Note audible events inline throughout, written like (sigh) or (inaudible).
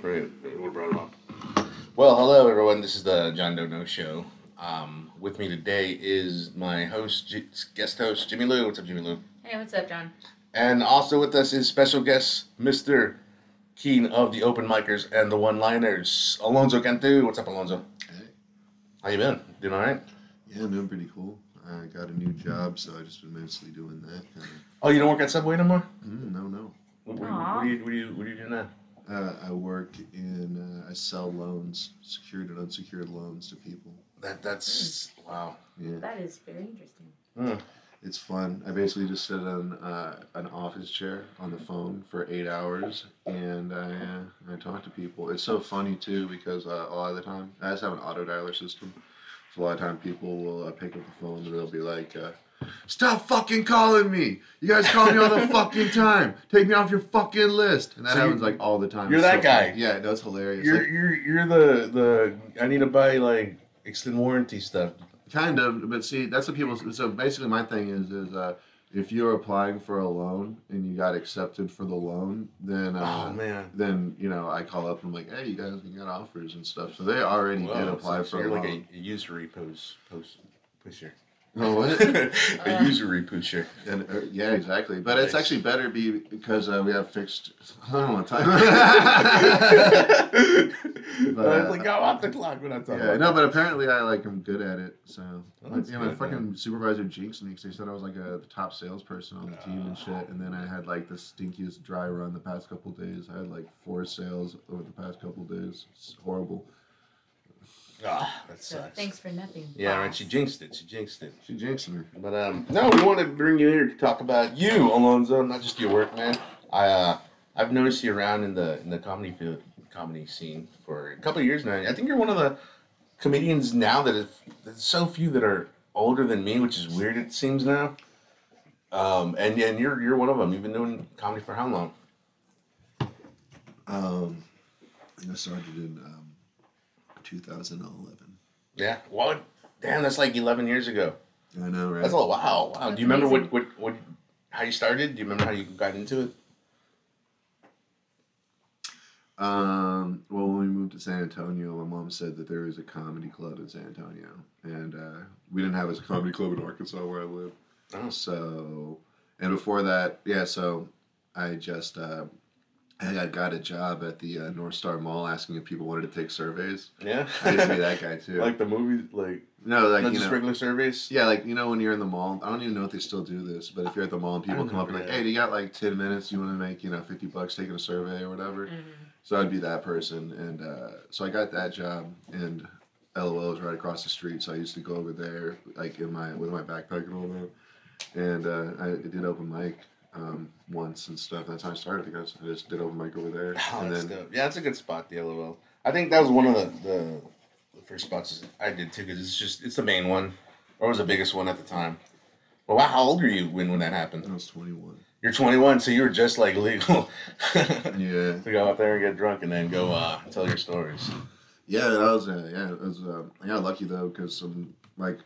Great. We brought him up. Well, hello everyone. This is the John Don't Know Show. Um, with me today is my host, J- guest host Jimmy Lou. What's up, Jimmy Lou? Hey, what's up, John? And also with us is special guest Mr. King of the Open Micers and the One Liners, Alonzo Cantu. What's up, Alonzo? Hey. How you been? Doing all right? Yeah, I'm doing pretty cool. I got a new job, so I just been mostly doing that. Kind of. Oh, you don't work at Subway no more? Mm, no, no. What, what, Aw. what, do you, what, do you, what do you do now? Uh, I work in. Uh, I sell loans, secured and unsecured loans to people. That that's wow. Yeah, That is very interesting. it's fun. I basically just sit on uh, an office chair on the phone for eight hours, and I uh, I talk to people. It's so funny too because uh, a lot of the time I just have an auto dialer system. So a lot of time people will uh, pick up the phone and they'll be like. Stop fucking calling me! You guys call me all the (laughs) fucking time. Take me off your fucking list, and that So you- happens like all the time. you're It's that so guy. funny. Yeah, it's hilarious. You're Like, you're you're the the I need to buy like extended warranty stuff. Kind of, but see, that's what people. So basically, my thing is, is uh, if you're applying for a loan and you got accepted for the loan, then uh, Oh man. then you know I call up and I'm like, hey, you guys, you got offers and stuff. So they already did apply so- for you're loan. like a, a usury post post pusher. Oh, what? (laughs) a usury pusher. And, uh, yeah, exactly. But it's actually better be because uh, we have fixed. I don't want time. (laughs) But, uh, like, go off the clock when I talk Yeah, no, but apparently I like am good at it. So Oh, like, my fucking supervisor jinxed me because he said I was like a the top salesperson on the team and shit. And then I had like the stinkiest dry run the past couple days. I had like four sales over the past couple days. It's horrible. Ah, that So sucks. thanks for nothing. Yeah, right. She jinxed it. She jinxed it. She jinxed me. But um, no, we want to bring you here to talk about you, Alonzo, not just your work, man. I uh, I've noticed you around in the in the comedy field, comedy scene for a couple of years now. I think you're one of the comedians now that is there's so few that are older than me, which is weird. It seems now. Um, and and you're you're one of them. You've been doing comedy for how long? Um, I started in um, 2011. Yeah. Well, damn, that's like 11 years ago. I know, right? That's a wow. Wow. That's Do you remember what, what what how you started? Do you remember how you got into it? Um, well, when we moved to San Antonio, my mom said that there was a comedy club in San Antonio, and uh, we didn't have a comedy club in Arkansas where I live. Oh. So, and before that, yeah, so I just uh, I had got a job at the uh, North Star Mall asking if people wanted to take surveys. Yeah. I used to be that guy (laughs) too. like the movies, like no, like not you just know, regular surveys. yeah, like you know when you're in the mall. I don't even know if they still do this, but if you're at the mall and people come up and like, remember "Hey, do you got like ten minutes? You want to make you know fifty bucks taking a survey or whatever?" Mhm. So I'd be that person, and uh, so I got that job, and LOL was right across the street. So I used to go over there, like in my with my backpack and all that, and uh, I did open mic um, once and stuff. That's how I started. Guess I just did open mic over there, (laughs) Oh, and that's then dope. Yeah, it's a good spot. The LOL. I think that was one of the the, the first spots I did too, because it's just it's the main one, or was the biggest one at the time. Well, wow, how old were you when when that happened? I was twenty one. You're 21, so you were just like legal (laughs) Yeah, to go out there and get drunk and then go uh, tell your stories. yeah, that was uh, yeah. It was uh, I got lucky though because some like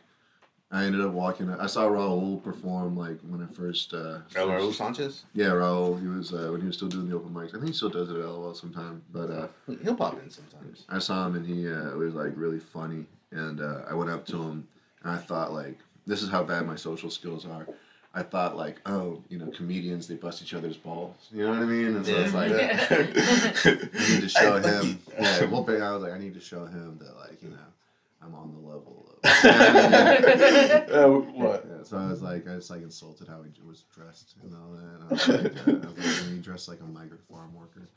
I ended up walking. I saw Raul perform like when I first. Uh, Oh, Raul Sanchez. Yeah, Raul. He was uh, when he was still doing the open mics. I think he still does it at LOL sometime. But uh, He'll pop in sometimes. I saw him and he uh, was like really funny. And uh, I went up to him and I thought like, this is how bad my social skills are. I thought like, oh, you know, comedians they bust each other's balls. You know what I mean? And so it's like, (laughs) I need to show Hey, him. buddy. Yeah, well, but I was like, I need to show him that like, you know, I'm on the level of. (laughs) Uh, what? Yeah, so I was like, I just like insulted how he was dressed and all that. And I was like, uh, I was like, he dressed like a migrant farm worker.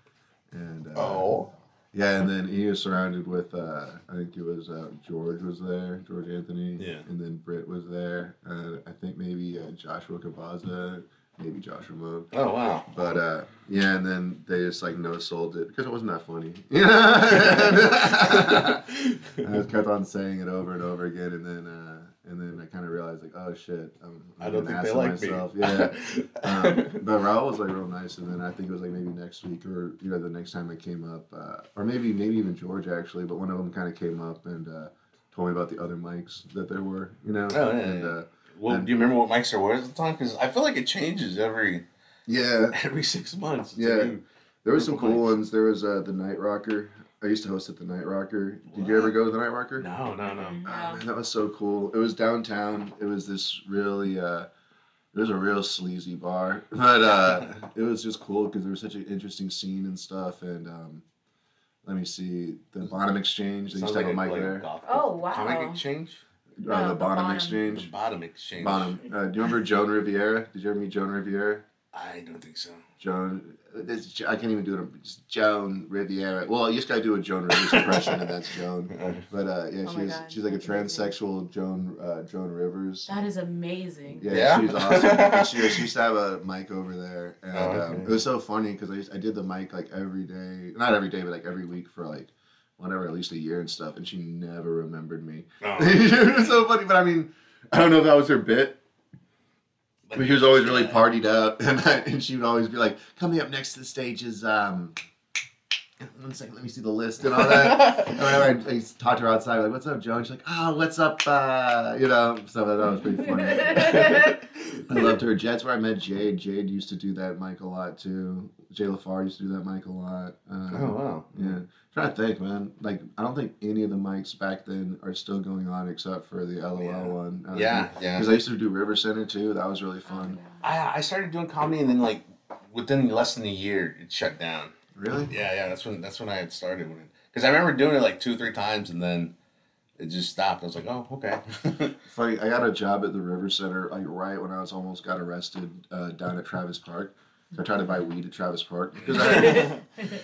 And uh, Oh. yeah, and then he was surrounded with, uh, I think it was uh, George was there, George Anthony. Yeah. And then Britt was there. Uh, I think maybe uh, Joshua Cabaza, maybe Josh Ramon. Oh wow. But uh, yeah, and then they just like no sold it because it wasn't that funny. (laughs) I just kept on saying it over and over again, and then uh, and then I kind of realized like, oh shit, I'm, I'm I don't an think they like myself. me. Yeah. (laughs) um, but Raul was like real nice, and then I think it was like maybe next week or you know the next time I came up, uh, or maybe maybe even George actually, but one of them kind of came up and uh, told me about the other mics that there were, you know. Oh, yeah, and, yeah. Well, And- do you remember what Mike's there was at the time? Because I feel like it changes every yeah, (laughs) every six months. It's Yeah. There was some cool mics. ones. There was uh, the Night Rocker. I used to host at the Night Rocker. Did you ever go to the Night Rocker? No, no, no. Oh, man, that was so cool. It was downtown. It was this really, uh, it was a real sleazy bar, (laughs) but uh, (laughs) it was just cool because there was such an interesting scene and stuff. And um, let me see, the Bottom Exchange. They used to have like a mic there. goth- Oh, wow. Comic exchange. Uh, No, the the Bottom, Bottom. The Exchange. bottom exchange. Bottom. Uh, do you remember Joan Riviera? Did you ever meet Joan Riviera? I don't think so. Joan. It's, I can't even do it. It's Joan Riviera. Well, you just gotta do a Joan Rivers impression, and that's Joan. (laughs) But uh, yeah, Oh my she's God, she's like a that's amazing. transsexual Joan uh, Joan Rivers. That is amazing. Yeah, Yeah? she was awesome. (laughs) She, she used to have a mic over there, and Oh, um, it was so funny because I, used- I did the mic like every day, not every day, but like every week for like whatever, at least a year and stuff, and she never remembered me. Oh. (laughs) it was so funny, but I mean, I don't know if that was her bit. Like, But she was always really partied up, (laughs) and, I, and she would always be like, "Coming up next to the stage is um." One second, let me see the list and all that. And whenever I, I talked to her outside, like, "What's up, Joe?" And she's like, "Oh, what's up?" Uh, you know, so that was pretty funny. (laughs) I loved her. Jets where I met Jade. Jade used to do that mic a lot too. Jay LaFar used to do that mic a lot. Uh, Oh wow. yeah. trying to think, man. Like, I don't think any of the mics back then are still going on except for the LOL Yeah. one. Yeah, yeah. Because I used to do River Center too. That was really fun. I I started doing comedy and then like within less than a year it shut down. Really? Yeah, yeah. That's when that's when I had started when because I remember doing it like two three times and then it just stopped. I was like, oh okay. (laughs) Funny, I got a job at the River Center like right when I was almost got arrested uh, down at Travis Park. So I tried to buy weed at Travis Park (laughs) because I,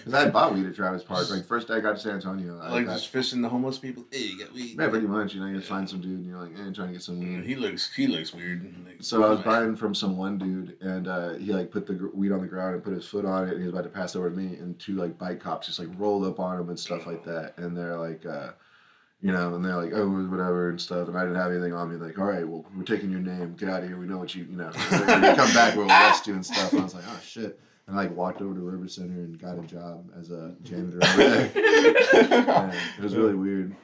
cause I had bought weed at Travis Park. Like first day I got to San Antonio, I like got, just fishing the homeless people. Hey, you got weed. yeah, pretty much. You know, you just find some dude and you're like, eh, trying to get some Yeah, weed. He looks he looks weird. Like, So I was man. buying from some one dude, and uh, he like put the weed on the ground and put his foot on it, and he was about to pass it over to me, and two like bike cops just like rolled up on him and stuff like that, and they're like, uh, you know, and they're like, oh, whatever and stuff, and I didn't have anything on me. Like, all right, well, we're taking your name, get out of here. We know what you, you know, (laughs) when you come back, we'll arrest you and stuff. And I was like, oh shit. And I like walked over to River Center and got a job as a janitor over there. (laughs) Yeah, it was really weird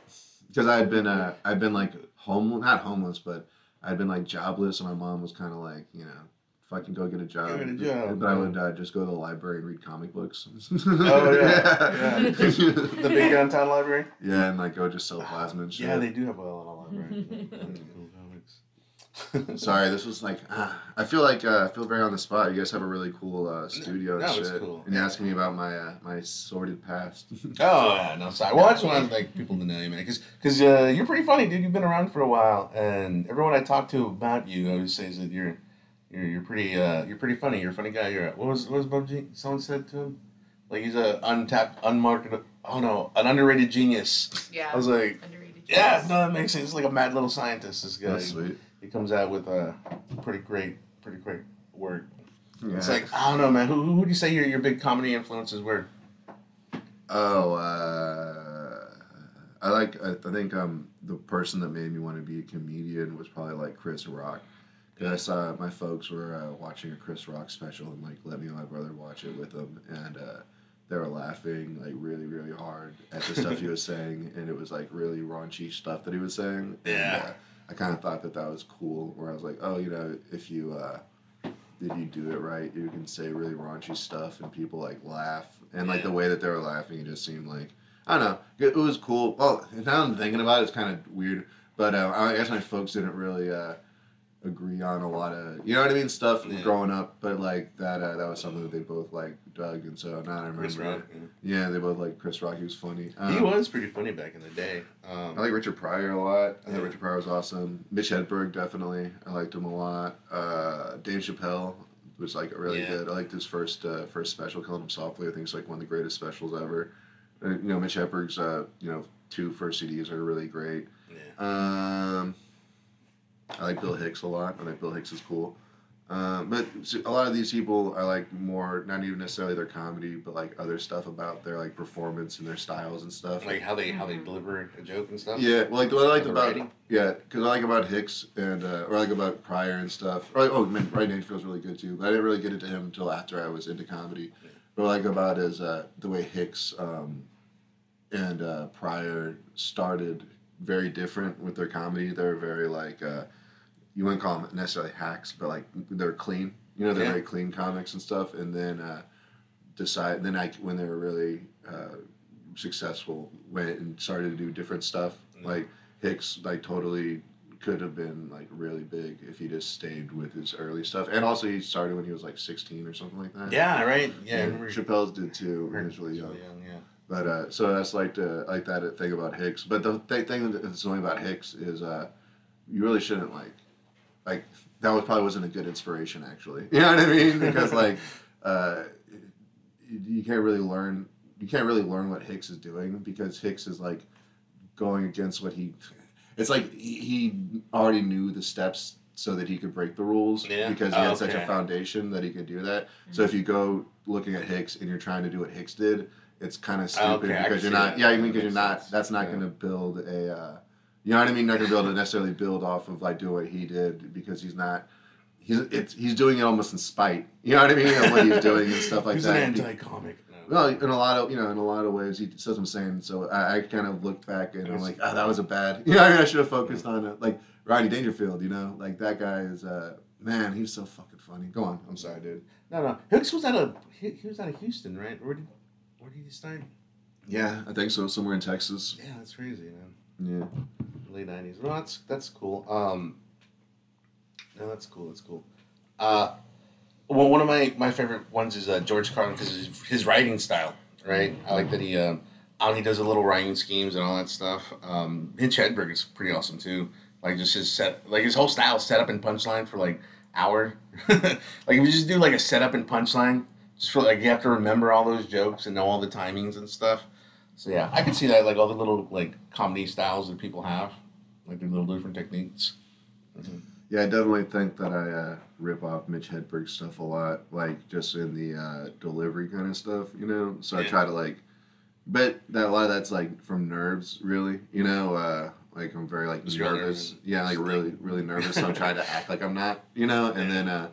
because I had been uh I'd been like home not homeless but I'd been like jobless and my mom was kind of like you know fucking go get a job. Go get a job. But I would uh, just go to the library and read comic books. (laughs) Oh, yeah. Yeah. the big downtown library. yeah, and like go just sell plasma and (sighs) shit. Yeah, they do have a little library. Cool comics. (laughs) Sorry, this was like ah, (sighs) I feel like uh, I feel very on the spot. You guys have a really cool uh, studio and shit. cool. And you're asking me about my uh, my sordid past. (laughs) Oh yeah, no sorry. Well, I just wanted like people to know you, man, because because uh, you're pretty funny, dude. You've been around for a while, and everyone I talk to about you always says that you're you're you're pretty uh, you're pretty funny. You're a funny guy. You're a, what was what was Bubsy? Someone said to him, like he's a untapped, unmarketed. Oh no, an underrated genius. Yeah. I was like, Underrated. yeah, genius. no, that makes sense. It's like a mad little scientist. This guy. That's sweet. He comes out with a pretty great, pretty great work. Yeah. It's like I don't know, man. Who who would you say your your big comedy influences were? Oh, uh, I like. I, I think um the person that made me want to be a comedian was probably like Chris Rock. I saw my folks were uh, watching a Chris Rock special and like let me and my brother watch it with them, and uh, they were laughing like really really hard at the stuff he was (laughs) saying, and it was like really raunchy stuff that he was saying. Yeah. And, uh, I kind of thought that that was cool. Where I was like, oh, you know, if you uh, if you do it right, you can say really raunchy stuff and people like laugh. And like the way that they were laughing, it just seemed like I don't know. It, it was cool. Well, now I'm thinking about it, it's kind of weird. But uh, I guess my folks didn't really uh, agree on a lot of you know what I mean stuff Yeah. growing up. But like that uh, that was something that they both like dug, and so now I remember. Chris Rock. Yeah, they both like Chris Rock. He was funny. yeah. He Um, was pretty funny back in the day. Um, I like Richard Pryor a lot. I Yeah. think Richard Pryor was awesome. Mitch Hedberg definitely. I liked him a lot. Uh, Dave Chappelle was like really Yeah. good. I liked his first uh, first special, Killing Them Softly. I think it's like one of the greatest specials ever. You know, Mitch Hedberg's uh, you know two first CDs are really great. yeah. Um, I like Bill Hicks a lot. I think Bill Hicks is cool. Um, but a lot of these people I like more, not even necessarily their comedy, but like other stuff about their like performance and their styles and stuff. Like how they how they deliver a joke and stuff. Yeah, well, like what I like The about writing? yeah, because I like about Hicks and uh, or I like about Pryor and stuff. Or, oh, man, Rodney Dangerfield's really good too, but I didn't really get into him until after I was into comedy. Yeah. What I like about is uh, the way Hicks um, and uh, Pryor started very different with their comedy. They're very like uh, you wouldn't call them necessarily hacks, but like they're clean. You know, they're Yeah. very clean comics and stuff. And then uh, decide. Then I when they were really uh, successful, went and started to do different stuff. Mm. Like Hicks, like totally could have been like really big if he just stayed with his early stuff. And also he started when he was like sixteen or something like that. Yeah, right. Yeah, remember. Chappelle's did too when he was really young. yeah. But uh, so that's like the like that thing about Hicks. But the th- thing that's annoying about Hicks is uh, you really shouldn't like like that was probably wasn't a good inspiration actually. You know what I mean? Because (laughs) like uh, you, can't really learn you can't really learn what Hicks is doing because Hicks is like going against what he. It's like he, already knew the steps so that he could break the rules Yeah. because he Oh, had such a foundation that he could do that. So if you go looking at Hicks and you're trying to do what Hicks did, it's kind of stupid Okay, because you're not. that. Yeah, I mean because you're makes not. sense. That's not Yeah. going to build a. Uh, you know what I mean? Not to be able to necessarily build off of like doing what he did because he's not. He's it's he's doing it almost in spite. You know what I mean? Of what he's doing and stuff like He's that. an anti-comic. Well, in a lot of you know, in a lot of ways, he says what I'm saying. So I, I kind of looked back and I'm like, oh, that was a bad. (laughs) You know, I mean, I should have focused on it. Like Rodney Dangerfield. You know, like that guy is. uh Man, he's so fucking funny. Go on. I'm sorry, dude. No, no. Hicks was out of he, he was out of Houston, right? Where did where did he start? Yeah, I think so. Somewhere in Texas. Yeah, that's crazy, man. Yeah. Late nineties. Well, that's that's cool. Um, no, that's cool. That's cool. Uh, well, one of my my favorite ones is uh, George Carlin because his, his writing style, right? I like that he how he does the little writing schemes and all that stuff. Um, Mitch Hedberg is pretty awesome too. Like just his set, like his whole style, setup and punchline for like hour. (laughs) like if you just do like a setup and punchline, just feel like you have to remember all those jokes and know all the timings and stuff. So yeah, I can see that like all the little like comedy styles that people have, like their little different techniques. Yeah, I definitely think that I uh, rip off Mitch Hedberg stuff a lot, like just in the uh, delivery kind of stuff, you know. So I try to like, but that a lot of that's like from nerves, really, you know. Uh, like I'm very like Just nervous, yeah, like really, really nervous. So I'm trying to (laughs) act like I'm not, you know. And then, uh,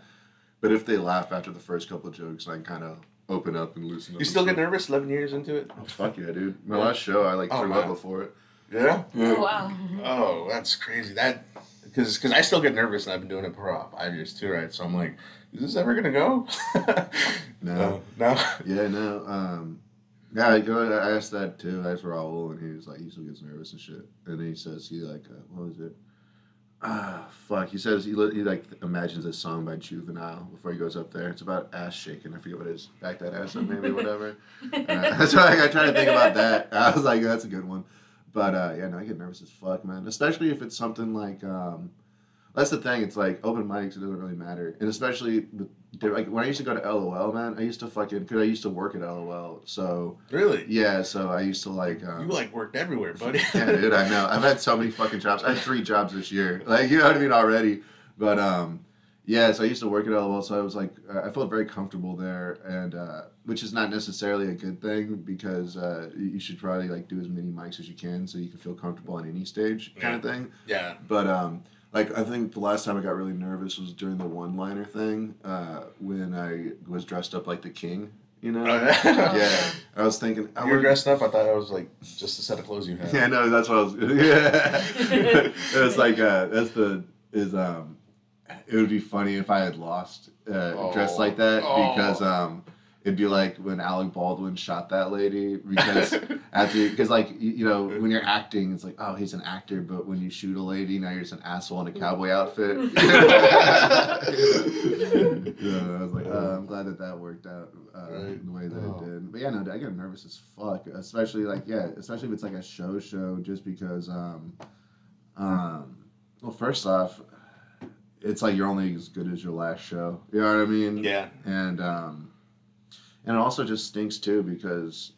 but if they laugh after the first couple of jokes, I kind of open up and loosen up. You still get nervous eleven years into it? Oh, fuck yeah, dude! My last show, I like Oh, threw wow. up before it. Yeah. Oh wow. Oh, that's crazy. That because because I still get nervous and I've been doing it for about five years too, right? So I'm like, is this ever gonna go? (laughs) No. no. Yeah, no. Um, yeah, I go. I asked that too. I asked Raul, and he was like, he still gets nervous and shit. And he says he like, uh, what was it? Ah, fuck. He says he he like imagines a song by Juvenile before he goes up there. It's about ass shaking. I forget what it is. Back that ass up, maybe whatever. (laughs) Uh, (laughs) so like, I try to think about that. (laughs) I was like, that's a good one. But uh, yeah, no, I get nervous as fuck, man. Especially if it's something like. Um, that's the thing. It's like open mics. It doesn't really matter, and especially with, like when I used to go to LOL, man. I used to fucking because I used to work at LOL. So Really? yeah, so I used to like. Um, You like worked everywhere, (laughs) buddy. yeah, dude, I know. I've had so many fucking jobs. I had three jobs this year. Like, you know what I mean already. But um, yeah. So I used to work at LOL, so I was like, uh, I felt very comfortable there, and uh, which is not necessarily a good thing because uh, you you should probably like do as many mics as you can so you can feel comfortable on any stage, kind of thing. yeah. But um, like I think the last time I got really nervous was during the one-liner thing uh, when I was dressed up like the king. You know. (laughs) yeah. I was thinking. I You were dressed up. I thought it was like just a set of clothes you had. (laughs) yeah, no, that's what I was. (laughs) Yeah, it was like uh, that's the is um, it would be funny if I had lost uh, dressed Oh. like that Oh. because um, it'd be like when Alec Baldwin shot that lady because (laughs) after because like you, you know when you're acting it's like oh he's an actor but when you shoot a lady now you're just an asshole in a cowboy outfit. (laughs) (laughs) yeah, I was like uh, I'm glad that that worked out uh, Right. the way that Oh. it did. But yeah, no, I get nervous as fuck, especially like yeah, especially if it's like a show show, just because um, um, well, first off, it's like you're only as good as your last show. You know what I mean? yeah. and um, and it also just stinks too because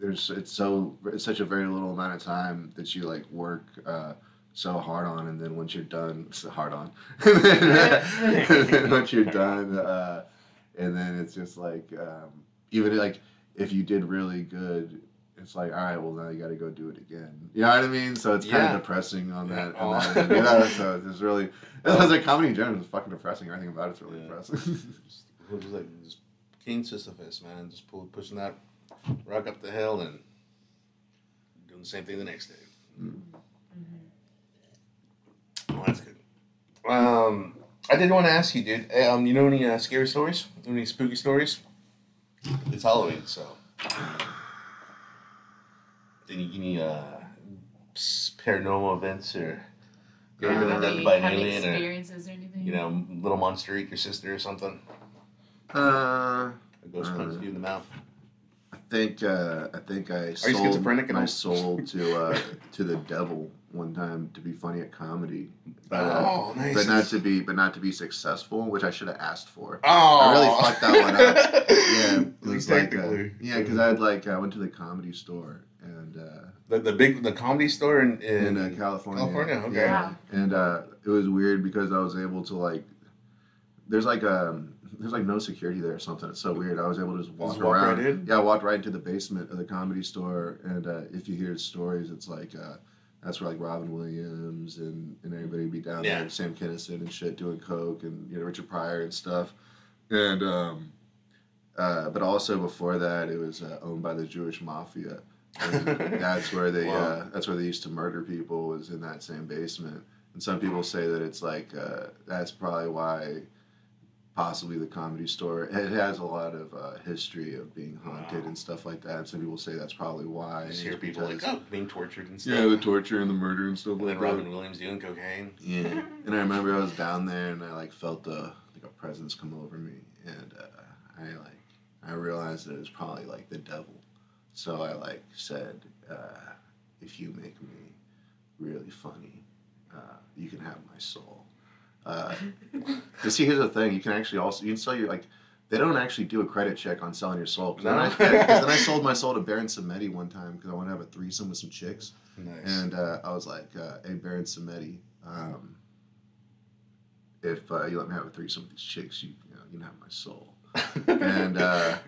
there's it's so it's such a very little amount of time that you like work uh, so hard on, and then once you're done, (laughs) it's hard on. (laughs) and then (laughs) once you're done, uh, and then it's just like um, even like if you did really good. It's like, all right, well now you got to go do it again. You know what I mean? So it's kind Yeah. of depressing on that. Yeah. on that you know? So it's really, it was like comedy in general is fucking depressing. Everything about it's really Yeah. depressing. Just, was like just King Sisyphus, man, just pull, pushing that rock up the hill and doing the same thing the next day. Well, that's good. Um, I did want to ask you, dude. Um, you know any uh, scary stories? Any spooky stories? it's Halloween, so. Any, any uh, paranormal events or you ever been abducted by an alien or experiences or anything? you know little monster eat your sister or something? Uh, A ghost Uh, punches you in the mouth. I think uh, I think I you sold schizophrenic my soul to uh, (laughs) to the devil one time to be funny at comedy, but, uh, oh, nice. but not to be but not to be successful, which I should have asked for. Oh, I really fucked that one up. (laughs) Yeah, it At least was like uh, yeah, because I had like I went to the comedy store and uh, the, the big the comedy store in in, in uh, California. California, okay. Yeah. And uh, it was weird because I was able to like, there's like um, there's like no security there or something. It's so weird. I was able to just walk Just walk around. right in? Yeah, I walked right into the basement of the comedy store, and uh, if you hear stories, it's like. Uh, that's where like Robin Williams and, and everybody would be down Yeah. there, Sam Kinison and shit doing coke and you know Richard Pryor and stuff, and um, uh, but also before that it was uh, owned by the Jewish mafia. And (laughs) that's where they Wow. uh, that's where they used to murder people was in that same basement. And some people say that it's like uh, that's probably why possibly the comedy store it has a lot of uh, history of being haunted Wow. and stuff like that. And some people say that's probably why. I just It's hear people like oh being tortured and stuff. yeah, the torture and the murder and stuff and like then that. Robin Williams doing cocaine. Yeah, and I remember I was down there and I like felt a like a presence come over me, and uh, I like I realized that it was probably like the devil. So I like said, uh, if you make me really funny, uh, you can have my soul. Uh, see, here's the thing: you can actually also you can sell your like. They don't actually do a credit check on selling your soul. Because then, I- then (laughs) I sold my soul to Baron Samedi one time because I wanted to have a threesome with some chicks. Nice. And uh, I was like, uh, "Hey, Baron Samedi, um, if uh, you let me have a threesome with these chicks, you, you know, you can have my soul." And uh,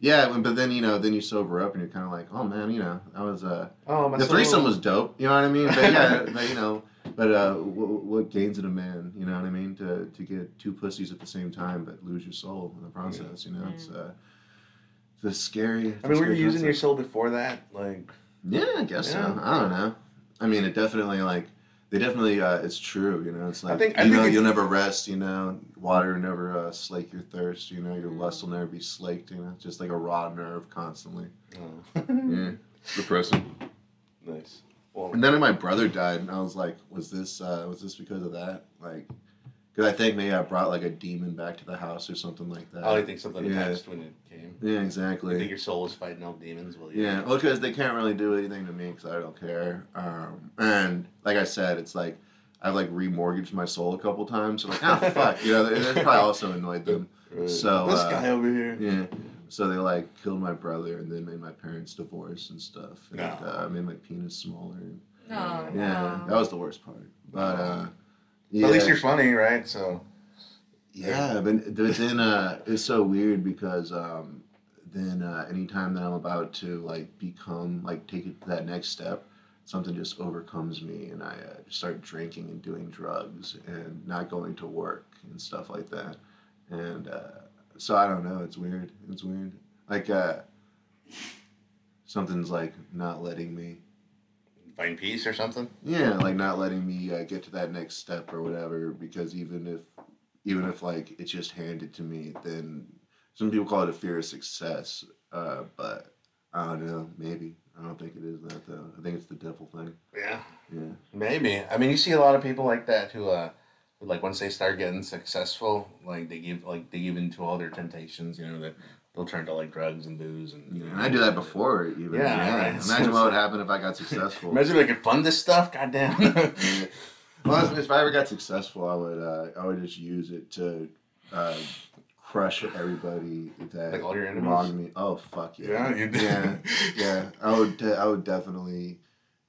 yeah, but- but then you know, then you sober up and you're kind of like, "Oh man, you know, that was uh, oh, my the soul. threesome was dope." You know what I mean? But yeah, but, you know, but uh, what, what gains it a man? You know what I mean? To to get two pussies at the same time, but lose your soul in the process. You know, it's uh, it's a scary. it's I a mean, were you using your soul before that? Like, Yeah, I guess Yeah. so. I don't know. I mean, it definitely like they definitely. Uh, it's true. You know, it's like think- I you think know if- you'll never rest. You know, water never uh, slake your thirst. You know, your Mm. lust will never be slaked. You know, just like a raw nerve constantly. oh. Yeah, (laughs) depressing. nice. Well, And then my brother died, and I was like, was this uh, was this because of that? Like, because I think maybe I brought like a demon back to the house or something like that. oh, I think something Yeah. attached when it came. Yeah, exactly. I think your soul was fighting all demons. Well, you- Yeah, well, because they can't really do anything to me because I don't care. Um, and like I said, it's like I've like remortgaged my soul a couple times. So like, ah, (laughs) fuck, you know, it, it probably also annoyed them. Right. So, this uh, guy over here. Yeah, so they like killed my brother and then made my parents divorce and stuff, and No. uh, made my penis smaller. No, Yeah, no. that was the worst part. But uh, yeah, At least you're funny, right? So, Yeah, but, but then uh, it's so weird because um, then uh, anytime that I'm about to like become like take it to that next step, something just overcomes me, and I uh, start drinking and doing drugs and not going to work and stuff like that. And uh, so I don't know. It's weird. It's weird. Like uh, something's like not letting me. find peace or something. Yeah, like not letting me uh, get to that next step or whatever. Because even if, even if like it's just handed to me, then some people call it a fear of success. Uh, but I don't know. Maybe I don't think it is that though. I think it's the devil thing. Yeah, Yeah. maybe. I mean, you see a lot of people like that who, uh, who, like once they start getting successful, like they give, like they give into all their temptations. You know that they'll turn to like drugs and booze and. You Yeah, know, and I do that before even. Yeah, right. Imagine what would happen if I got successful. (laughs) Imagine if I could fund this stuff. Goddamn. Yeah. (laughs) Well, if I ever got successful, I would uh, I would just use it to uh, crush everybody that Like all your enemies? wronged me. Oh fuck yeah! Yeah, you yeah, yeah. I would de- I would definitely.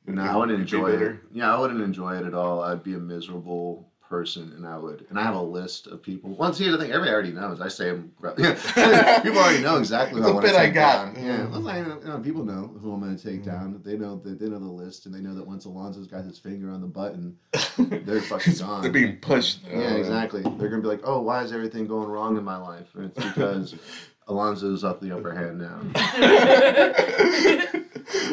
No, I wouldn't enjoy it. Yeah, I wouldn't enjoy it at all. I'd be a miserable person, and I would. And I have a list of people. Once here's the thing, everybody already knows. I say them. (laughs) (laughs) people already know exactly who It's I a want to bit I got. down. Yeah, mm-hmm. well, I- you know, people know who I'm going to take mm-hmm. down. They know that they know the list, and they know that once Alonzo's got his finger on the button, (laughs) they're fucking gone. They're being pushed. Oh, yeah, exactly. They're gonna be like, "Oh, why is everything going wrong in my life?" And it's because Alonzo's up the upper hand now.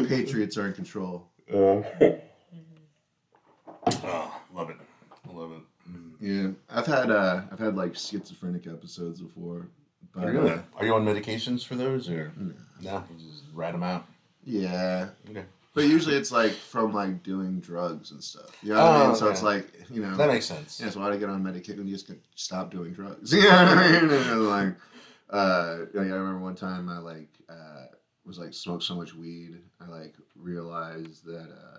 Patriots are in control. Uh-huh. Mm-hmm. oh, love it. Love it. Mm. Yeah, I've had uh, I've had like schizophrenic episodes before, But, really? uh, Are you on medications for those or No. no? You just write them out. yeah, Okay. but usually it's like from like doing drugs and stuff. You know what I Oh, mean? So it's like you know That makes sense. Yeah, so why to get on medication? You just can stop doing drugs. (laughs) You know what I mean? And like, uh, like, I remember one time I like uh, was like smoked so much weed, I like realized that uh,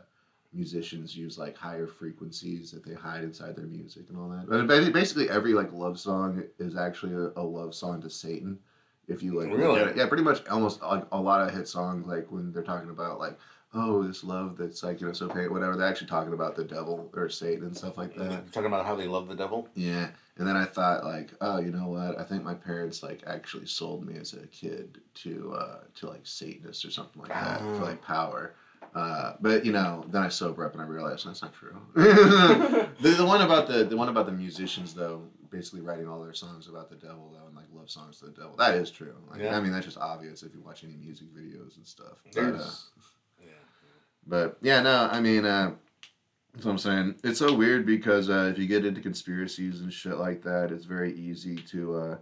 musicians use like higher frequencies that they hide inside their music and all that. But ba- basically, every like love song is actually a, a love song to Satan. If you like, Really? yeah, pretty much almost like a lot of hit songs, like when they're talking about like. Oh, this love that's like you know so pain, whatever. They're actually talking about the devil or Satan and stuff like that. You're talking about how they love the devil. Yeah. And then I thought like, oh, you know what? I think my parents like actually sold me as a kid to uh to like Satanists or something like that Ah. for like power. Uh, but you know, then I sober up and I realized that's not true. (laughs) the, the one about the the one about the musicians though, basically writing all their songs about the devil though, and like love songs to the devil. That is true. Like, Yeah. I mean, that's just obvious if you watch any music videos and stuff. But, uh, yeah. but yeah, no, I mean, uh, that's what I'm saying. It's so weird because uh, if you get into conspiracies and shit like that, it's very easy to, uh,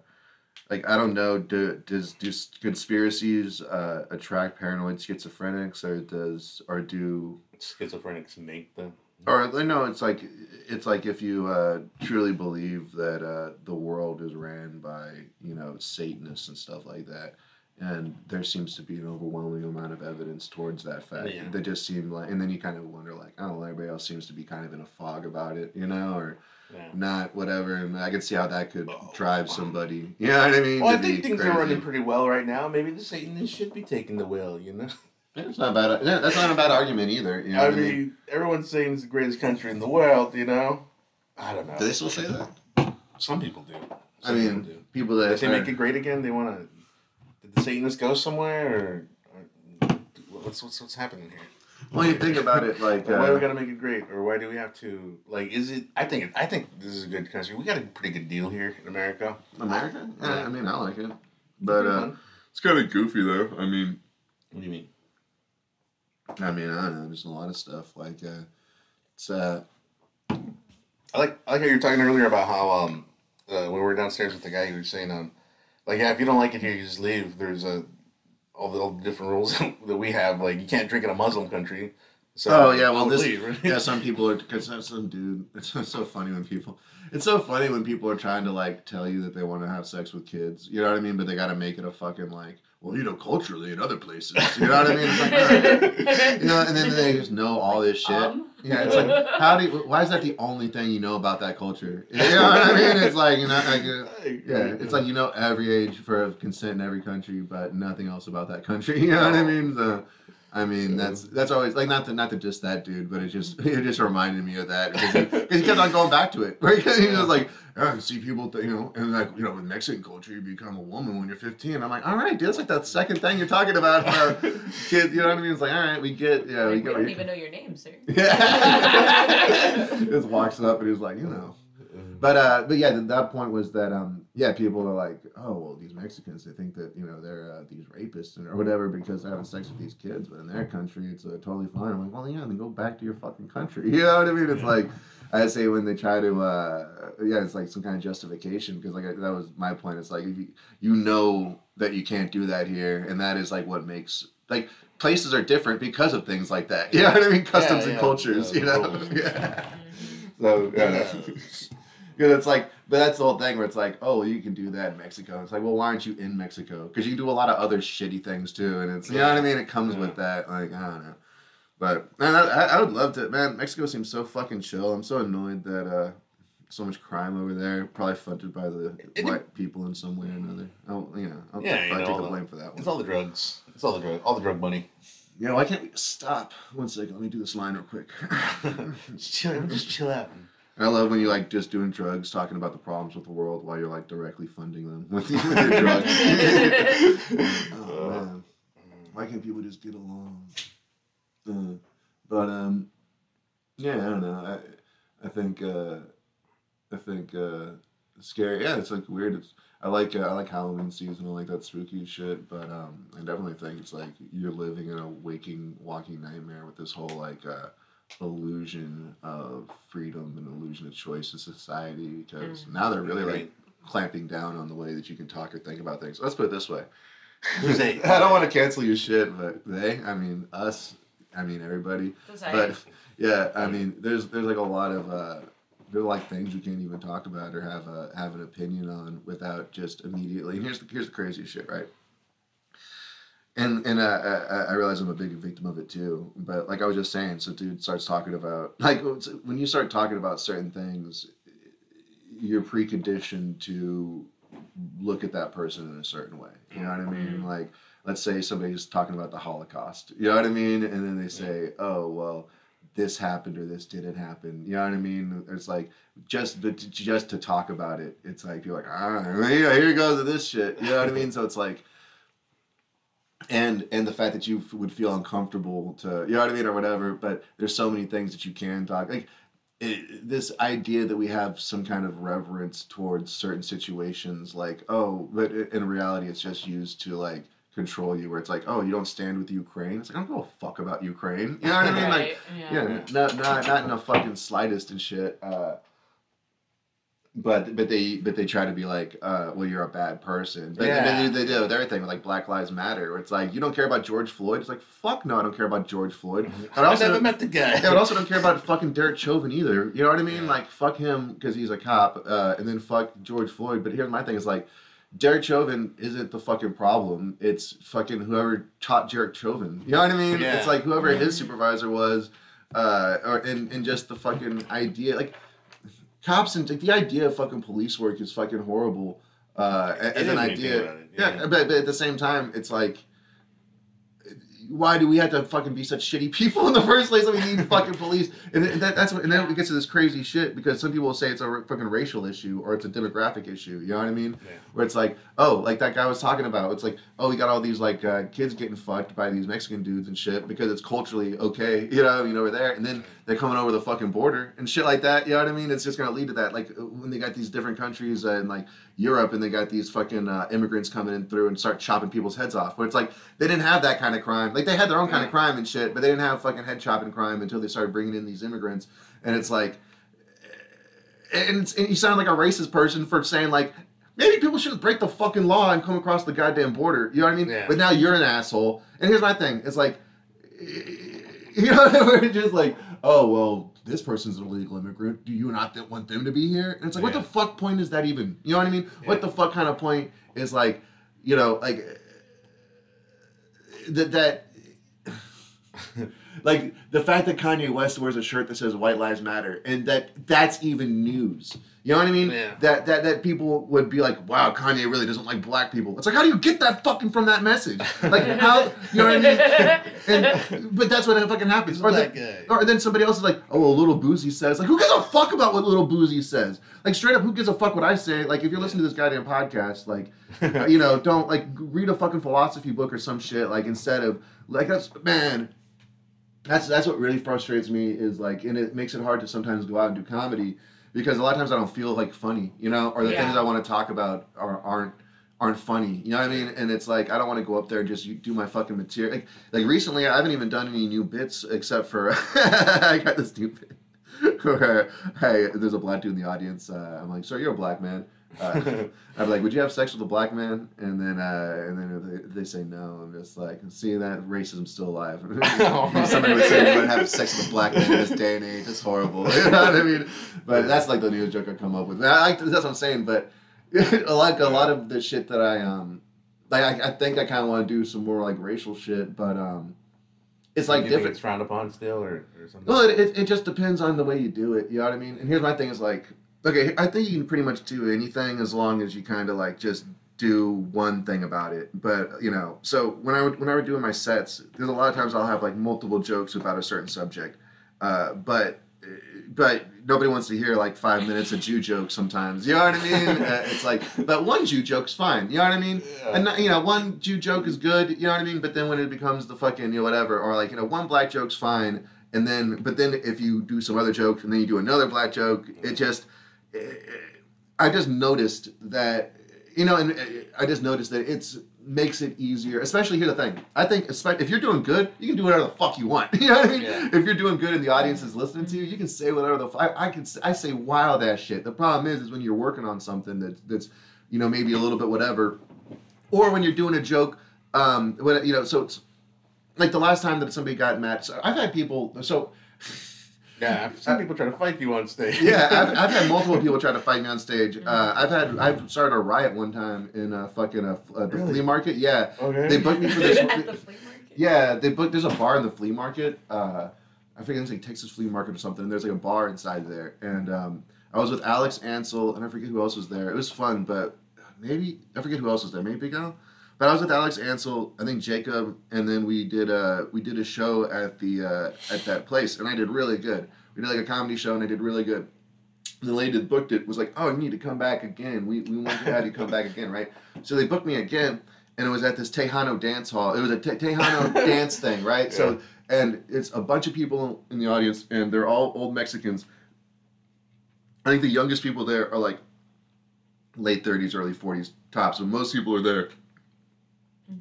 like, I don't know, do, does do conspiracies uh, attract paranoid schizophrenics, or does or do Schizophrenics make them? or no? It's like it's like if you uh, truly believe that uh, the world is ran by you know Satanists and stuff like that. And there seems to be an overwhelming amount of evidence towards that fact. Yeah. They just seem like, and then you kind of wonder, like, oh, everybody else seems to be kind of in a fog about it, you know, or Yeah. not, whatever. And I can see how that could Oh. drive somebody. (laughs) You know what I mean? Well, I think things crazy. are running pretty well right now. Maybe the Satanists should be taking the wheel. You know. (laughs) It's not bad. Yeah, that's not a bad argument either. You know I what mean, everyone's saying it's the greatest country in the world. You know. I don't know. Do they still say that? Some people do. I mean, people do. people that If they make it great again, they want to. Did the Satanists go somewhere, or, or what's what's what's happening here? Well, you think about it, like, Like, why do we uh, gotta make it great, or why do we have to like? Is it? I think I think this is a good country. We got a pretty good deal here in America. America. Yeah, Yeah. I mean, I like it, but uh, it's kind of goofy though. I mean, what do you mean? I mean, I don't know. There's a lot of stuff like uh, it's uh, I like I like how you were talking earlier about how um uh, when we were downstairs with the guy you were saying um like yeah if you don't like it here you just leave. There's a all the, all the different rules (laughs) that we have like you can't drink in a Muslim country. So Oh, yeah, well, this- leave, right? yeah, (laughs) some people are because some dude. (laughs) It's so- so funny when people. It's so funny when people are trying to like tell you that they want to have sex with kids. You know what I mean? But they got to make it a fucking like. Well, you know, culturally in other places. You know what I mean? It's like, right. (laughs) you know, and then they just know all this shit. Um. Yeah, it's like how do you, why is that the only thing you know about that culture? You know what I mean? It's like you know, like uh, yeah, it's like you know every age for consent in every country, but nothing else about that country. (laughs) You know what I mean? So, I mean that's that's always like not to not to just that dude, but it just (laughs) it just reminded me of that because he, 'cause he kept on going back to it. (laughs) Right? He was like, oh, I see people, th- you know, and like you know, in Mexican culture, you become a woman when you're 15. I'm like, all right, dude, that's like that second thing you're talking about. Uh, (laughs) kid, you know what I mean? It's like, all right, we get, yeah, we we get. what don't you- even know your name, sir. yeah. just walks up and he's like, you know. But uh, but yeah, the, that point was that um, yeah, people are like, oh well, these Mexicans, they think that you know they're uh, these rapists and, or whatever because they're having sex with these kids, but in their country it's uh, totally fine. I'm like, well, yeah, then go back to your fucking country. (laughs) You know what I mean? It's Yeah. like I say when they try to, uh, yeah, it's like some kind of justification because like I, that was my point. It's like if you you know that you can't do that here, and that is like what makes like places are different because of things like that. (laughs) You know what I mean? Customs and yeah, cultures. yeah, you know? (laughs) yeah. So yeah. Because it's like, but that's the whole thing where it's like, oh, you can do that in Mexico. It's like, well, why aren't you in Mexico? Because you can do a lot of other shitty things too, and it's you know what I mean. It comes Yeah. with that, like I don't know. But man, I, I would love to. Man, Mexico seems so fucking chill. I'm so annoyed that uh, so much crime over there, probably funded by the It- white people in some way or another. Oh, you know, I'll, Yeah, you I'll know, take the the- blame for that one. It's all the drugs. It's all the drug. All the drug money. You know, why can't we stop? One second, let me do this line real quick. (laughs) just chill. Just chill out. I love when you like just doing drugs, talking about the problems with the world while you're like directly funding them with (laughs) your drugs. (laughs) (laughs) oh man, why can't people just get along? Uh, but um, yeah, I don't know. I I think uh, I think uh, scary. Yeah, it's like weird. It's I like uh, I like Halloween season. I like that spooky shit. But um, I definitely think it's like you're living in a waking, walking nightmare with this whole like. Illusion of freedom and illusion of choice in society because now they're really like clamping down on the way that you can talk or think about things. Let's put it this way. They- (laughs) I don't want to cancel your shit, but they, I mean us, I mean everybody. Society. But (laughs) yeah, I mean there's there's like a lot of uh there are like things you can't even talk about or have a have an opinion on without just immediately. And here's the here's the craziest shit, right? And and uh, I, I realize I'm a big victim of it too. But like I was just saying, so dude starts talking about (laughs) like when you start talking about certain things, you're preconditioned to look at that person in a certain way. You know what I mean? Like let's say somebody's talking about the Holocaust. You know what I mean? And then they say, "Oh, well, this happened or this didn't happen." You know what I mean? It's like just but just to talk about it. It's like you're like, "Ah, here goes this shit." You know what I mean? (laughs) So it's like and and the fact that you f- would feel uncomfortable to you know what I mean or whatever. But there's so many things that you can talk like. It, this idea that we have some kind of reverence towards certain situations, like oh, but in reality, it's just used to like control you. Where it's like, oh, you don't stand with Ukraine. It's like I don't give a fuck about Ukraine. You know what I mean? Like, (laughs) Right, yeah. yeah, not not not in a fucking slightest and shit. Uh, but but they but they try to be like, uh, well, you're a bad person. But Yeah. they, they do with everything, with like Black Lives Matter. Where it's like you don't care about George Floyd. It's like fuck no, I don't care about George Floyd. I I also never met the guy. yeah, but also don't care about fucking Derek Chauvin either. You know what I mean? Yeah. Like fuck him because he's a cop, uh, and then fuck George Floyd. But here's my thing: is like Derek Chauvin isn't the fucking problem. It's fucking whoever taught Derek Chauvin. You know what I mean? Yeah. It's like whoever his supervisor was, uh, or and, and just the fucking idea, like cops and like, the idea of fucking police work is fucking horrible. Uh, as an idea, it, yeah. yeah. But, but at the same time, it's like why do we have to fucking be such shitty people in the first place? that we need fucking (laughs) police, and that, that's what, and then it gets to this crazy shit because some people will say it's a fucking racial issue or it's a demographic issue. You know what I mean? Yeah. Where it's like, oh, like that guy was talking about. It's like, oh, we got all these like uh, kids getting fucked by these Mexican dudes and shit because it's culturally okay. (laughs) You know, you know, over there, and then they're coming over the fucking border and shit like that. You know what I mean? It's just gonna lead to that. Like when they got these different countries uh, in like Europe and they got these fucking uh, immigrants coming in through and start chopping people's heads off. Where it's like they didn't have that kind of crime. Like they had their own kind of crime and shit, but they didn't have fucking head chopping crime until they started bringing in these immigrants. And it's like, and, it's, and you sound like a racist person for saying like. Maybe people shouldn't break the fucking law and come across the goddamn border. You know what I mean? Yeah. But now you're an asshole. And here's my thing. It's like, (laughs) you know, we're just like, oh well, this person's an illegal immigrant. Do you not want them to be here? And it's like, what the fuck point is that even? You know what I mean? What the fuck kind of point is like, you know, like uh, that that. (laughs) Like the fact that Kanye West wears a shirt that says "White Lives Matter" and that that's even news. You know what I mean? Yeah. That that that people would be like, "Wow, Kanye really doesn't like black people." It's like, how do you get that fucking from that message? Like how you know what I mean? (laughs) And, but that's what fucking happens. Or, guy. or then somebody else is like, "Oh, well, little Boosie says." Like, who gives a fuck about what little Boosie says? Like, straight up, who gives a fuck what I say? Like, if you're listening to this goddamn podcast, like, (laughs) you know, don't like read a fucking philosophy book or some shit. Like, instead of like that's man. That's that's what really frustrates me is like, and it makes it hard to sometimes go out and do comedy because a lot of times I don't feel like funny, you know, or the Yeah. things I want to talk about are, aren't aren't funny. You know what I mean? And it's like I don't want to go up there and just do my fucking material. Like, like recently, I haven't even done any new bits except for (laughs) I got this new bit (laughs) where hey, there's a black dude in the audience. Uh, I'm like, sir, you're a black man. (laughs) Uh, I'd be like, would you have sex with a black man? And then uh, and then they, they say no, I'm just like, see that racism's still alive. (laughs) Somebody would say you wouldn't have sex with a black man in this day and age. It's horrible. (laughs) You know what I mean? But that's like the newest joke I come up with. I, I, that's what I'm saying. But like a lot of the shit that I um, like, I, I think I kind of want to do some more like racial shit, but um, it's like Do you think different. It's frowned upon still, or, or something. Well, it, it, it just depends on the way you do it. You know what I mean? And here's my thing: is like, okay, I think you can pretty much do anything as long as you kind of like just do one thing about it. But you know, so when I would when I were doing my sets, there's a lot of times I'll have like multiple jokes about a certain subject, uh, but but nobody wants to hear like five minutes of Jew jokes sometimes. You know what I mean? (laughs) uh, it's like, but one Jew joke's fine. You know what I mean? Yeah. And you know, one Jew joke is good. You know what I mean? But then when it becomes the fucking you know whatever, or like you know, one black joke's fine, and then but then if you do some other jokes and then you do another black joke, it just I just noticed that you know, and I just noticed that it's makes it easier. Especially here's the thing. I think if you're doing good, you can do whatever the fuck you want. (laughs) you know what I mean? Yeah. If you're doing good and the audience is listening to you, you can say whatever the fuck. I can I say wild ass shit. The problem is is when you're working on something that that's you know maybe a little bit whatever, or when you're doing a joke. Um, when you know so. It's, like the last time that somebody got mad, so I've had people. So Yeah, I've seen people try to fight you on stage. yeah, I've, I've had multiple people try to fight me on stage. Mm-hmm. Uh, I've had I've started a riot one time in a fucking uh, uh, the Really? flea market. Yeah, Okay. they booked me for this. (laughs) At the flea market. yeah, they booked. There's a bar in the flea market. Uh, I forget it's like Texas Flea Market or something. And there's like a bar inside there, and um, I was with Alex Ansel, and I forget who else was there. It was fun, but maybe I forget who else was there. Maybe Big Al. But I was with Alex Ansel, I think Jacob, and then we did a we did a show at the uh, at that place, and I did really good. We did like a comedy show, and I did really good. The lady that booked it was like, "Oh, you need to come back again. We we want to have you come back again, right?" So they booked me again, and it was at this Tejano dance hall. It was a te- Tejano (laughs) dance thing, right? So and it's a bunch of people in the audience, and they're all old Mexicans. I think the youngest people there are like late thirties, early forties tops. So most people are there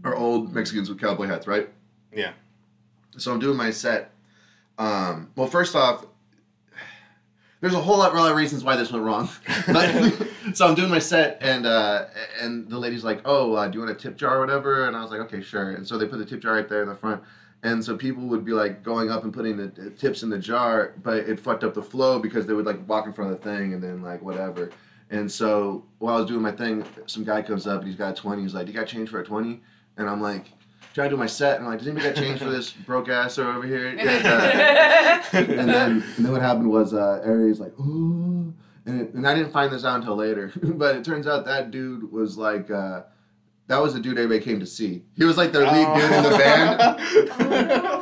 are old Mexicans with cowboy hats, right? Yeah. So I'm doing my set. Um, well, first off, there's a whole lot, lot of reasons why this went wrong. (laughs) But- (laughs) so I'm doing my set, and uh, and the lady's like, "Oh, uh, do you want a tip jar or whatever?" And I was like, "Okay, sure." And so they put the tip jar right there in the front. And so people would be like going up and putting the the tips in the jar, but it fucked up the flow because they would like walk in front of the thing and then like whatever. And so while I was doing my thing, some guy comes up and he's got a 20. He's like, You got change for a 20? And I'm like, Trying to do my set. And I'm like, Does anybody got change for this broke ass over here? (laughs) And, uh, and then (laughs) and then what happened was uh, Aries like, Ooh. And, it, and I didn't find this out until later. (laughs) but it turns out that dude was like, uh, that was the dude everybody came to see. He was like their lead dude in the band.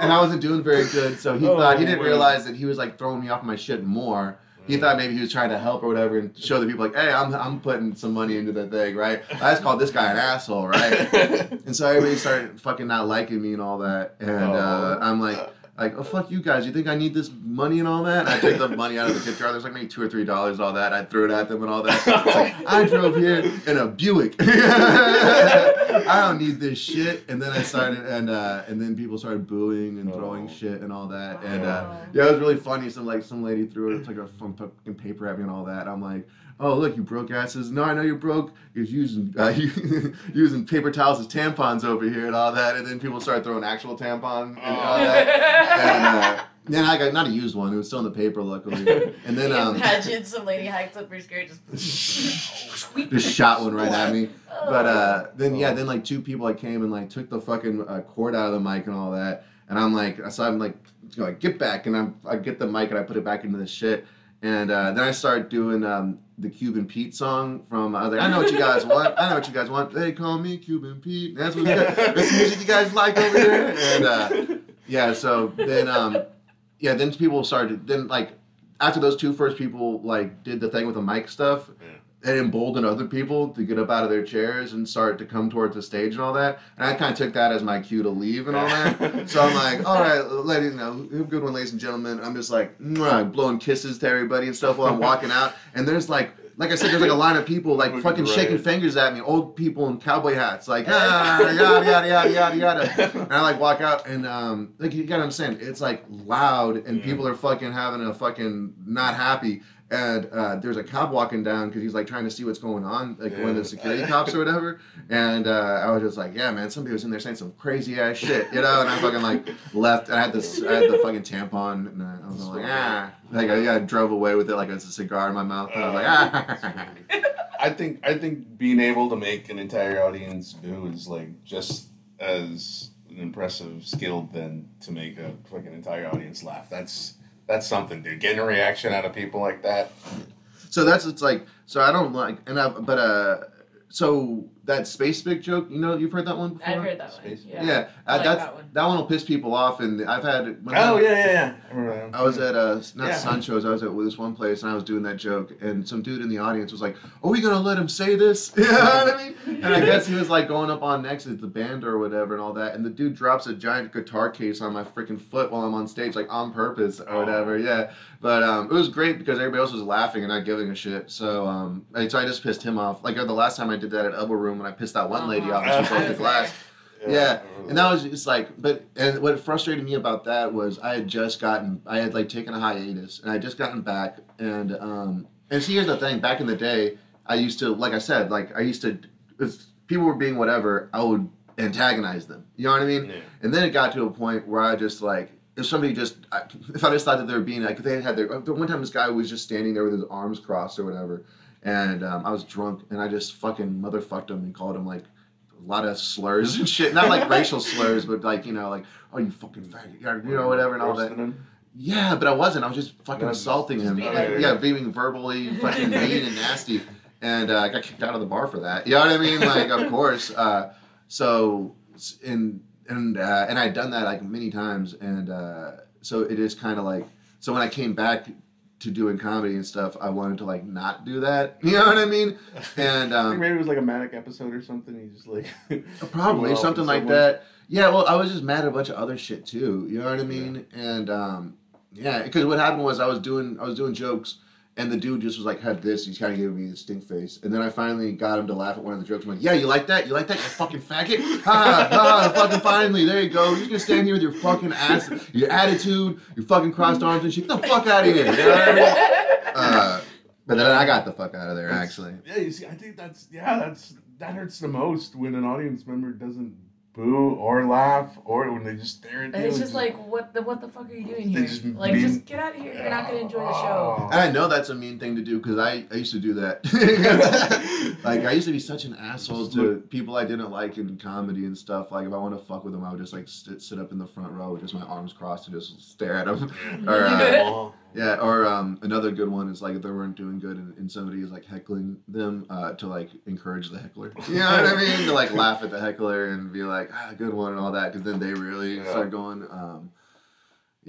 And I wasn't doing very good, so he Oh, thought he didn't man. realize that he was like throwing me off my shit more. He thought maybe he was trying to help or whatever and show the people like, hey, I'm, I'm putting some money into the thing, right? I just called this guy an asshole, right? (laughs) And so everybody started fucking not liking me and all that. And uh, Oh. I'm like, like, oh fuck you guys! You think I need this money and all that? And I took the money out of the tip jar. There's like maybe two or three dollars, and all that. I threw it at them and all that. It's like, I drove here in a Buick. (laughs) I don't need this shit. And then I started, and uh, and then people started booing and throwing Oh. shit and all that. And uh, yeah, it was really funny. Some like some lady threw it like a fucking paper at me and all that. I'm like, oh look, you broke asses. No, I know you're broke. You're using uh, (laughs) using paper towels as tampons over here and all that. And then people start throwing actual tampon and all that. (laughs) And uh, then I got not a used one. It was still in the paper, luckily. And then um, Imagine some lady hikes up her skirt, just. (laughs) just shot one right at me. Oh. But uh, then yeah, then like two people like came and like took the fucking uh, cord out of the mic and all that, and I'm like, so I'm like, you know, like get back, and I'm I get the mic and I put it back into the shit, and uh, then I start doing um, the Cuban Pete song from like, I know what you guys want, I know what you guys want. They call me Cuban Pete. That's what that's the music you guys like over there. and uh, yeah, so then um, yeah, then people started then like after those two first people like did the thing with the mic stuff it emboldened other people to get up out of their chairs and start to come towards the stage and all that. And I kind of took that as my cue to leave and all that. (laughs) so I'm like, all right, ladies, you know, good one, ladies and gentlemen. I'm just like blowing kisses to everybody and stuff while I'm walking out. And there's like, like I said, there's like a line of people like Fucking fucking shaking fingers at me, old people in cowboy hats, like ah, (laughs) yada yada yada yada yada. And I like walk out and um, like you gotta understand, it's like loud and Yeah. people are fucking having a fucking not happy. And uh, there's a cop walking down because he's like trying to see what's going on, like one of the security cops or whatever. And uh, I was just like, yeah, man, somebody was in there saying some crazy ass shit, you know. And I fucking like left. And I had this, I had the fucking tampon, and I was like, ah, like I, yeah, I drove away with it like it's a cigar in my mouth. And I was like, ah. (laughs) I think I think being able to make an entire audience boo is like just as an impressive skill than to make a fucking entire audience laugh. That's that's something, dude. Getting a reaction out of people like that. So that's it's like so I don't like and I but uh so that space big joke you know you've heard that one before I've heard that one. Yeah. yeah, I uh, like that one. that one will piss people off and I've had when Oh I- yeah, yeah, yeah. I. I was at uh not Yeah. Sancho's. I was at this one place and I was doing that joke and some dude in the audience was like, "Are we gonna let him say this?" (laughs) You know what I mean? And I guess he was like going up on next is the band or whatever and all that. And the dude drops a giant guitar case on my freaking foot while I'm on stage, like on purpose or Oh. whatever. Yeah, but um, it was great because everybody else was laughing and not giving a shit. So um, so I just pissed him off. Like the last time I did that at Elbow Room room when I pissed that one lady off and she Uh-huh. broke the (laughs) glass. Yeah, and that was just like, but and what frustrated me about that was I had just gotten, I had like taken a hiatus, and I had just gotten back, and um, and see, here's the thing: back in the day, I used to, like I said, like I used to, if people were being whatever, I would antagonize them. You know what I mean? Yeah. And then it got to a point where I just like, if somebody just, I, if I just thought that they were being like, if they had their, the one time this guy was just standing there with his arms crossed or whatever, and um, I was drunk, and I just fucking motherfucked him and called him like a lot of slurs and shit. Not like racial slurs, but like you know, like oh you fucking faggot, you know whatever and all that. Yeah, but I wasn't. I was just fucking No, just- assaulting him. being like- yeah, being verbally fucking mean and nasty, and uh, I got kicked out of the bar for that. You know what I mean? Like, of course. Uh, so and and uh, and I'd done that like many times, and uh, so it is kind of like so when I came back to doing comedy and stuff, I wanted to like not do that. (laughs) You know what I mean? And (laughs) I think um, maybe it was like a manic episode or something. He just like (laughs) Probably something like someone- that. Yeah, well, I was just mad at a bunch of other shit too. You know what I mean? And um, yeah, because what happened was I was doing I was doing jokes, and the dude just was like had this. He's kind of giving me the stink face, and then I finally got him to laugh at one of the jokes. I'm like, yeah, you like that? You like that? You fucking faggot! Ha ha! Fucking finally, there you go. You're just gonna stand here with your fucking ass, your attitude, your fucking crossed arms and shit. Get the fuck out of here! You know what I mean? Uh, but then I got the fuck out of there. Actually, Yeah, you see, I think that's yeah, that's that hurts the most when an audience member doesn't boo or laugh or when they just stare at you. And it's just like, what the what the fuck are you doing here? just like, mean- just get out of here. You're not gonna enjoy the show. Oh. And I know that's a mean thing to do because I, I used to do that. (laughs) like I used to be such an asshole to people I didn't like in comedy and stuff. Like if I want to fuck with them, I would just like sit, sit up in the front row with just my arms crossed and just stare at them. or uh. (laughs) yeah, or um, another good one is like if they weren't doing good and, and somebody is like heckling them uh, to like encourage the heckler. You know what I (laughs) mean? To like laugh at the heckler and be like, ah, good one and all that, because then they really Yeah. start going. Um,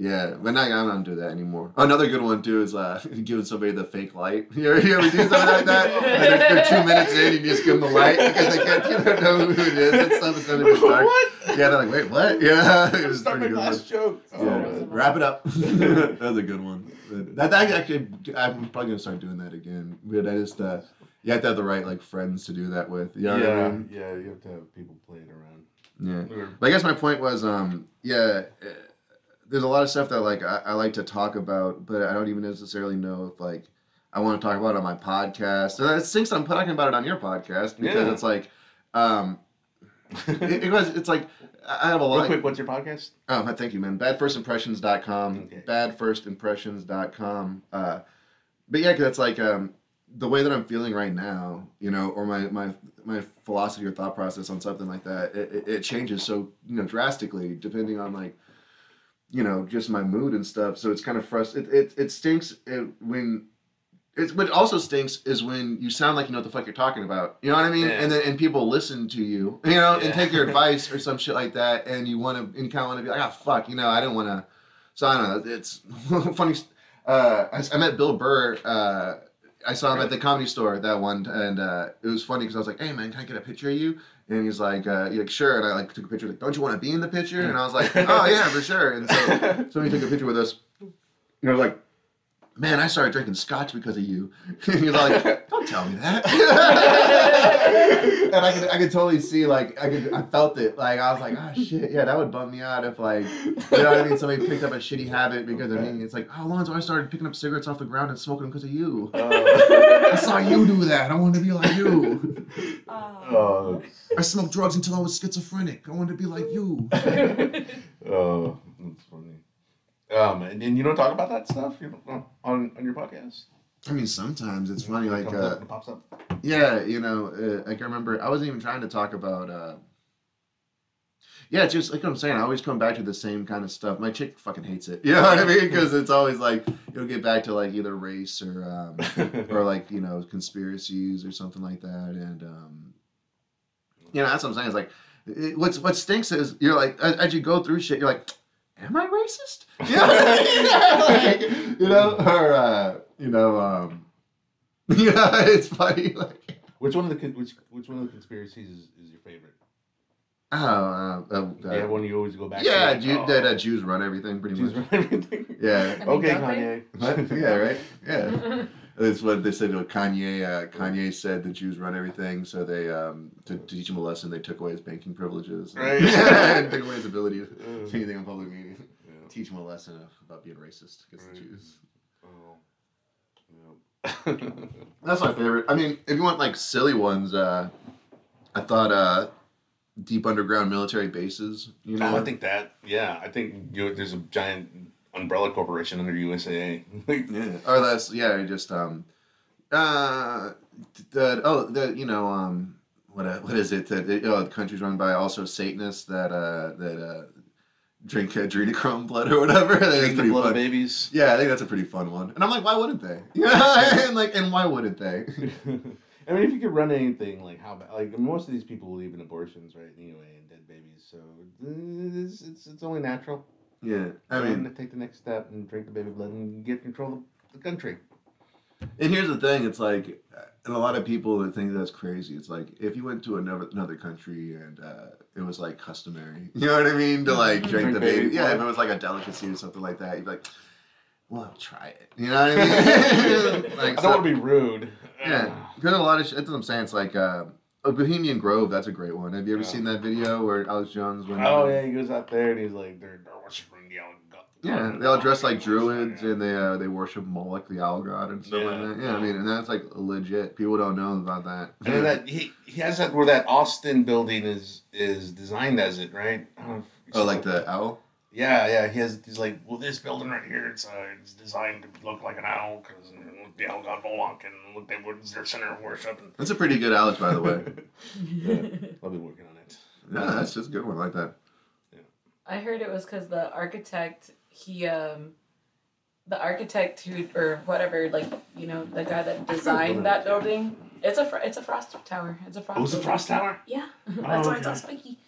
yeah, but now I'm not do that anymore. Another good one too is uh, (laughs) giving somebody the fake light. (laughs) You ever, you ever do something like that? And they're, they're two minutes in, you just give them the light because they can't you don't know who it is. That stuff is gonna be dark. what? Yeah, they're like, wait, what? Yeah, it was my pretty good. one. joke. Oh, Yeah, wrap it up. that was a good one. That, that actually, I'm probably gonna start doing that again. But I just, uh, you have to have the right like friends to do that with. You know what yeah, I mean? yeah, you have to have people playing around. Yeah. Or- But I guess my point was, um, yeah, uh, there's a lot of stuff that like I, I like to talk about, but I don't even necessarily know if like I want to talk about it on my podcast. And it stinks I'm talking about it on your podcast because Yeah. it's like, um, it, it was, it's like I have a Real quick, what's your podcast? Oh, thank you, man. Badfirstimpressions.com. Okay. Badfirstimpressions.com. Uh, but yeah, 'cause it's like um, the way that I'm feeling right now, you know, or my my my philosophy or thought process on something like that, it, it, it changes so you know drastically depending on like, you know, just my mood and stuff. So it's kind of frustrating. It, it it stinks it, when. It's, what also stinks is when you sound like you know what the fuck you're talking about. You know what I mean? Yeah. And then and people listen to you, you know, and take your (laughs) advice or some shit like that, and you want to, and you kind of want to be like, ah, fuck, you know, I didn't want to. So I don't know. It's (laughs) funny. Uh, I, I met Bill Burr. Uh, I saw him at the comedy store that one, and uh, it was funny because I was like, "Hey man, can I get a picture of you?" And he's like, uh, he's like, "Sure." And I like took a picture. Like, don't you want to be in the picture? And I was like, (laughs) "Oh yeah, for sure." And so somebody took a picture with us. And I was like, "Man, I started drinking scotch because of you." (laughs) And he's like, (laughs) "Don't tell me that." (laughs) and I could, I could totally see like I could, I felt it. Like I was like, "Oh shit, yeah, that would bum me out if like, you know what I mean? Somebody picked up a shitty habit because of me. It's like, oh, Alonzo, I started picking up cigarettes off the ground and smoking them because of you." Oh. I saw you do that. I wanted to be like you. Oh, I smoked drugs until I was schizophrenic. I wanted to be like you. oh, that's funny. Um, and, and you don't talk about that stuff you on on your podcast. I mean, sometimes it's funny. Like, uh, pops up. yeah, you know, uh, like I remember I wasn't even trying to talk about. Uh, yeah, it's just like I'm saying. I always come back to the same kind of stuff. My chick fucking hates it. (laughs) You know what I mean? Because it's always like you'll get back to like either race or um, (laughs) or like you know conspiracies or something like that and um you know that's what i'm saying it's like it, what's what stinks is you're like as, as you go through shit you're like am i racist (laughs) you know, like, you know or uh you know um (laughs) yeah it's funny like Which one of the which which one of the conspiracies is, is your favorite? oh uh, uh, yeah, one you always go back. yeah to. Jew, Oh, that uh, jews run everything pretty Jews much run everything. (laughs) yeah I Okay, don't Kanye. What? yeah right yeah That's what they said to Kanye. Uh, Kanye said the Jews run everything, so they um, to, to teach him a lesson, they took away his banking privileges, Right. and took away his ability to say anything in public meeting. Yeah. Teach him a lesson about being racist against the Jews. Oh. Yeah. That's my favorite. I mean, if you want like silly ones, uh, I thought uh, deep underground military bases. You know, Oh, I think that. Yeah, I think you know, there's a giant umbrella corporation under USAA. (laughs) Yeah, or that's yeah, just um, uh, the oh the you know um, what uh, what is it that oh the country's run by also Satanists that uh that uh drink adrenochrome blood or whatever. (laughs) I think that's Drink the blood of babies. Yeah, I think that's a pretty fun one. And I'm like, why wouldn't they? (laughs) Yeah, (laughs) and like, and why wouldn't they? I mean, if you could run anything, like how bad, like most of these people believe in abortions, right? Anyway, and dead babies, so uh, it's it's, it's only natural. Yeah, I mean, to take the next step and drink the baby blood and get control of the country. And here's the thing: it's like, and a lot of people that think that's crazy. It's like if you went to another another country and uh, it was like customary, (laughs) you know what I mean, to like drink Drink the baby baby. Yeah, if it was like a delicacy or something like that, you'd be like, "Well, I'll try it." You know what I mean? (laughs) (laughs) like, I don't so- want to be rude. yeah, because a lot of. That's what I'm saying. It's like uh, a Bohemian Grove. That's a great one. Have you ever Yeah. seen that video where Alex Jones? Went Oh yeah, he goes out there and he's like, they're, they're worshiping the owl god. Yeah, they all dress like druids and they uh, they worship Moloch, the owl god, and stuff Yeah. like that. Yeah, I mean, and that's like legit. People don't know about that. And then that he, he has that where that Austin building is is designed as it right. I don't know if- oh, like the owl. Yeah, yeah. He has. He's like, well, this building right here, it's uh, it's designed to look like an owl because the owl god Moloch and look, they was their center of worship. And That's a pretty good owl, by the way. (laughs) yeah, I'll be working on it. Yeah, that's just a good one. I like that. I heard it was because the architect, he, um, the architect who, or whatever, like, you know, the guy that designed that building, it's a, fr- it's a frost tower. It's a frost Oh, was the building. Frost Tower? Yeah, (laughs) that's why it's all spiky.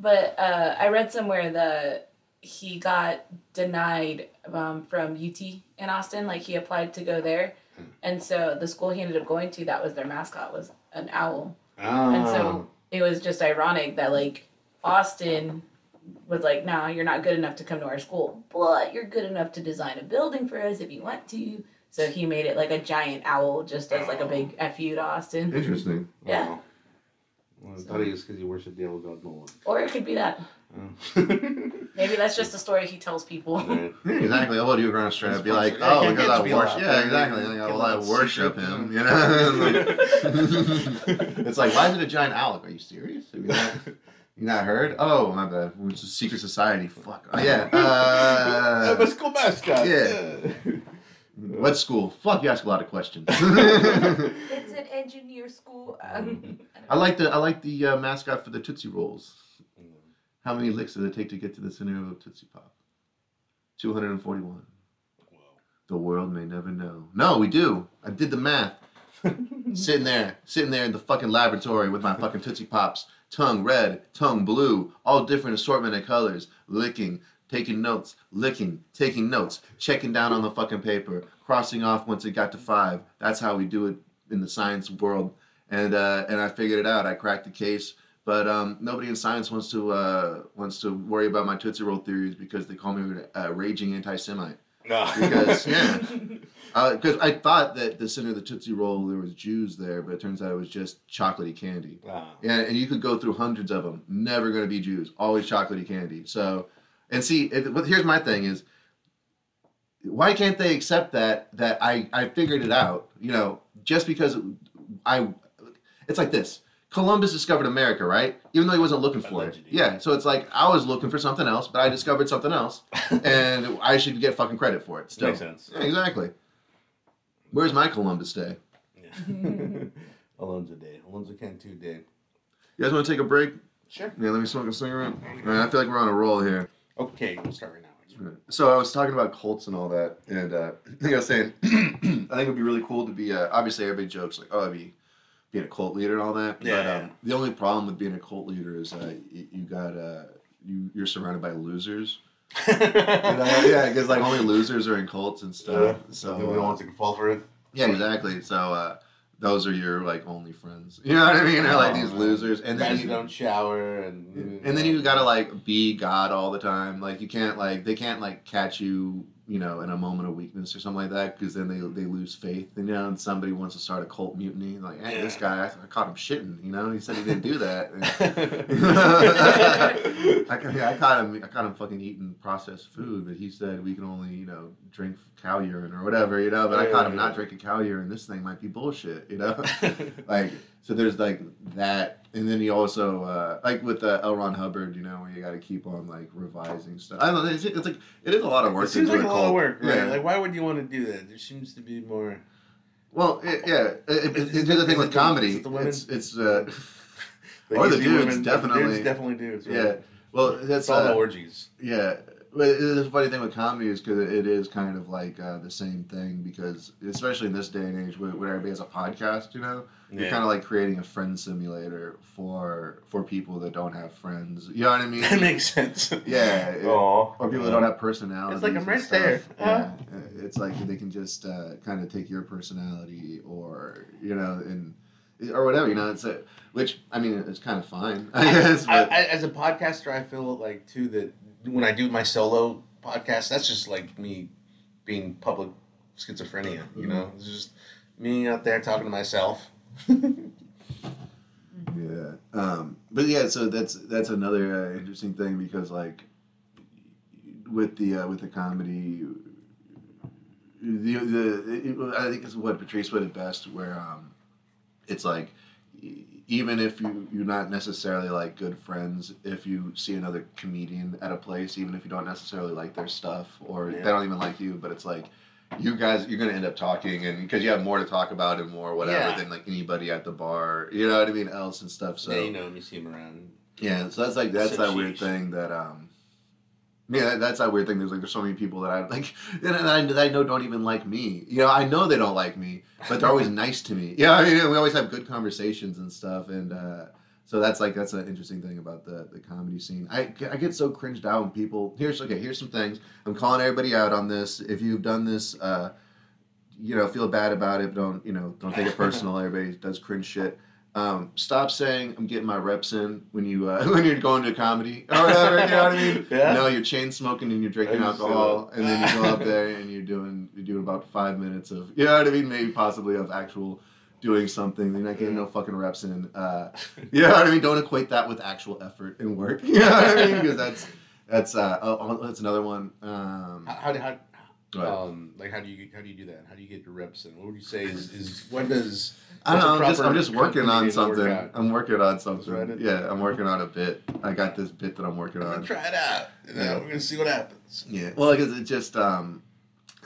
But uh, I read somewhere that he got denied um, from UT in Austin. Like he applied to go there, Hmm. and so the school he ended up going to, that was their mascot, was an owl. Oh. And so it was just ironic that like Austin was like, "No, you're not good enough to come to our school, but you're good enough to design a building for us if you want to." So he made it like a giant owl, just as like a big fu to Austin. Interesting. (laughs) Yeah. Wow. Well, I thought he was because he worshipped the owl god Moloch. Or it could be that. Oh. (laughs) Maybe that's just a story he tells people. Right. (laughs) Yeah, exactly. You were going to straight up be like, oh, can't because I worship. Yeah, exactly. Like, well, I that worship him. You know. it's like, why is it a giant owl? Are you serious? Have you not, heard? Oh, my bad. It's a secret society. Fuck. Oh, yeah. I'm (laughs) a Uh, school mascot. yeah. what school? Fuck, you ask a lot of questions. (laughs) It's an engineer school. Um, (laughs) I like the I like the uh, mascot for the Tootsie Rolls. How many licks does it take to get to the center of a Tootsie Pop? 241. The world may never know. No, we do. I did the math. sitting there, sitting there in the fucking laboratory with my fucking Tootsie Pops. Tongue red, tongue blue, all different assortment of colors. Licking, taking notes, licking, taking notes, checking down on the fucking paper, crossing off once it got to five. That's how we do it in the science world. And uh, and I figured it out. I cracked the case. But um, nobody in science wants to uh, wants to worry about my Tootsie Roll theories because they call me a raging anti-Semite. No. Because yeah, (laughs) uh, because I thought that the center of the Tootsie Roll there was Jews there, but it turns out it was just chocolatey candy. Wow. Yeah, and you could go through hundreds of them. Never going to be Jews. Always chocolatey candy. So, and see, it, here's my thing: is why can't they accept that that I I figured it out? You know, just because I, it's like this. Columbus discovered America, right? Even though he wasn't looking for Allegedly. it. Yeah. So it's like I was looking for something else, but I discovered something else, (laughs) and I should get fucking credit for it. Still. Makes sense. Yeah, exactly. Where's my Columbus Day? Yeah. (laughs) Alonzo Day. Alonzo Cantu Day. You guys want to take a break? Sure. Yeah, let me smoke a cigarette. All right, I feel like we're on a roll here. Okay, we'll start right now. So I was talking about cults and all that, and uh, (clears throat) I think I was saying (clears throat) I think it would be really cool to be. Uh, obviously, everybody jokes like, "Oh, I'd be being a cult leader and all that." But Yeah. um, the only problem with being a cult leader is uh, you, you got uh, you you're surrounded by losers. (laughs) You know? yeah, because like only losers are in cults and stuff. So we don't uh, want to fall for it. yeah, exactly. So uh, those are your like only friends. You know what I mean? They're like these Oh, losers, and then Guys you don't shower and and then you gotta like be God all the time. Like you can't like they can't like catch you you know, in a moment of weakness or something like that, because then they they lose faith, and you know, and somebody wants to start a cult mutiny, like, hey, this guy, I, I caught him shitting, you know, he said he didn't do that. (laughs) (laughs) I, I caught him. I caught him fucking eating processed food, but he said we can only, you know, drink cow urine or whatever, you know. But I caught him not drinking cow urine. This thing might be bullshit, you know. (laughs) like so, there's like that, and then you also uh, like with uh, L. Ron Hubbard, you know, where you got to keep on like revising stuff. I don't know. It's, it's like it is a lot of work. it seems like a lot of work, right? Yeah. Like, why would you want to do that? There seems to be more. well, it, yeah. It, it, it's it- the thing with the- comedy. the women? It's it's uh, (laughs) Or the dudes, women- definitely. Dudes definitely dudes. Right? yeah. Well, that's It's all the uh, orgies. Yeah, but the funny thing with comedy is because it is kind of like uh, the same thing because especially in this day and age where, where everybody has a podcast, you know, you're kind of like creating a friend simulator for for people that don't have friends. You know what I mean? that makes sense. Yeah, it- or people that don't have personalities. It's like I'm right stuff. there. Yeah, it's like they can just uh, kind of take your personality or you know and or whatever you know. It's a, which I mean it's kind of fine. I guess. I, I, as a podcaster, I feel like too that when I do my solo podcast, that's just like me being public schizophrenia. You know, it's just me out there talking to myself. (laughs) Yeah. Um, but yeah, so that's that's another uh, interesting thing because like with the uh, with the comedy, the the it, I think it's what Patrice put it best, where um, it's like even if you you're not necessarily like good friends, if you see another comedian at a place, even if you don't necessarily like their stuff or Yeah. they don't even like you, but it's like you guys you're gonna end up talking and because you have more to talk about and more whatever Yeah. than like anybody at the bar you know what i mean else and stuff so yeah, you know, you see him around. yeah, so that's like that's that weird thing that um yeah that, that's that weird thing. There's like there's so many people that i like (laughs) and I, that i know don't even like me. You know i know they don't like me but they're always nice to me. Yeah i mean we always have good conversations and stuff and uh so that's like that's an interesting thing about the the comedy scene. I, I get so cringed out when people here's okay here's some things. I'm calling everybody out on this. If you've done this uh you know feel bad about it don't you know don't take it (laughs) personal. Everybody does cringe shit um, stop saying I'm getting my reps in when you uh, (laughs) when you're going to comedy or whatever. You know what I mean? (laughs) Yeah. No, you're chain smoking and you're drinking I used to say alcohol, and then you go up there and you're doing you're doing about five minutes of you know what I mean? Maybe possibly of actual doing something. You're not getting no fucking reps in. Uh, you know what I mean? Don't equate that with actual effort and work. (laughs) You know what I mean? Because that's that's uh, oh, oh, that's another one. Um, How, how, how Um, like how do you how do you do that? How do you get your reps in? What would you say is, is (laughs) when does I don't know. I'm just, I'm just working on something. workout? I'm working on something. Right. Yeah, I'm working on a bit. I got this bit that I'm working on. try it out. You know, Yeah. We're gonna see what happens. Yeah. Well, because it just, um,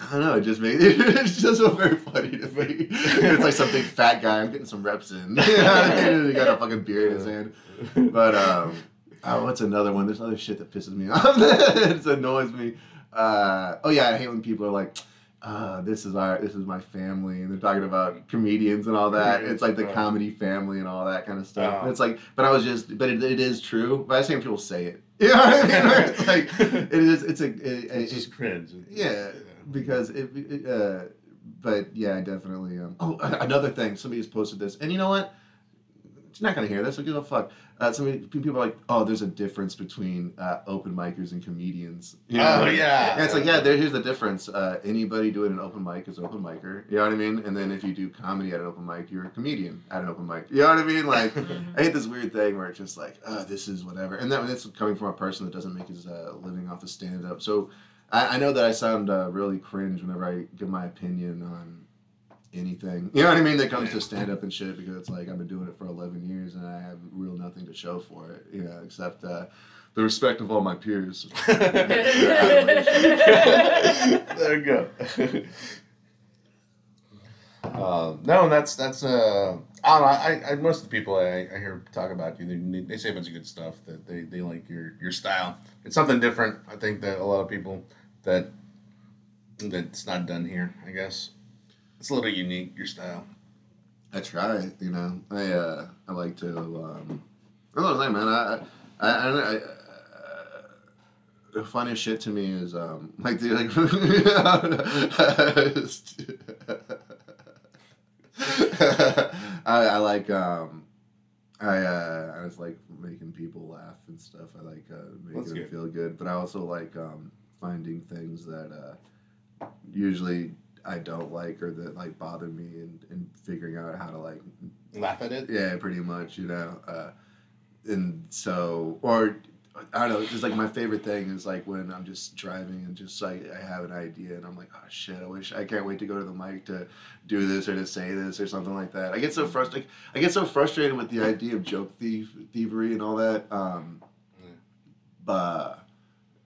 I don't know. It just made (laughs) it's just so very funny to me. (laughs) It's like some big fat guy. I'm getting some reps in. You know what I mean? He got a fucking beer in his hand. But um, oh, what's another one? There's other shit that pisses me off. it annoys me. Uh, oh yeah, I hate when people are like. Uh, this is our this is my family and they're talking about comedians and all that it's like the comedy family and all that kind of stuff Oh. and it's like but i was just but it, it is true but i just think people say it (laughs) (laughs) you know what i mean Where it's like it is it's a it, it, It's just cringe. yeah, because it, it uh, but yeah, definitely. Um, oh, another thing, somebody has posted this, and you know what? She's not gonna hear this. So give a fuck. Uh, somebody, people are like, oh, there's a difference between uh, open micers and comedians. You know? Oh yeah. And it's like, yeah, there, here's the difference. Uh, anybody doing an open mic is an open micer. You know what I mean? And then if you do comedy at an open mic, you're a comedian at an open mic. You know what I mean? Like, (laughs) I hate this weird thing where it's just like, oh, this is whatever. And that, that's coming from a person that doesn't make his uh, living off of stand up. So I, I know that I sound uh, really cringe whenever I give my opinion on anything. You know what I mean? That comes to stand up and shit because it's like I've been doing it for 11 years and I have real nothing to show for it, you know, except uh, the respect of all my peers. (laughs) (laughs) there you go. (laughs) Um, no, and that's that's uh, I don't know. I, I most of the people I, I hear talk about you, they, they say a bunch of good stuff. That they, they like your your style. It's something different. I think that a lot of people that that's not done here. I guess it's a little unique. Your style. I try, you know. I uh, I like to. Um, I don't know, man. I I, I, I, I the funniest shit to me is um (laughs) like the like. (laughs) I, I like um. I uh, I just like making people laugh and stuff. I like uh, making That's them good. feel good, but I also like um, finding things that uh, usually I don't like or that like bother me and, and figuring out how to like Laugh at it. yeah pretty much you know uh, and so or I don't know just like my favorite thing is like when I'm just driving and just like I have an idea and I'm like oh shit I wish I can't wait to go to the mic to do this or to say this or something like that I get so frustrated I get so frustrated with the idea of joke thief thievery and all that um Yeah. but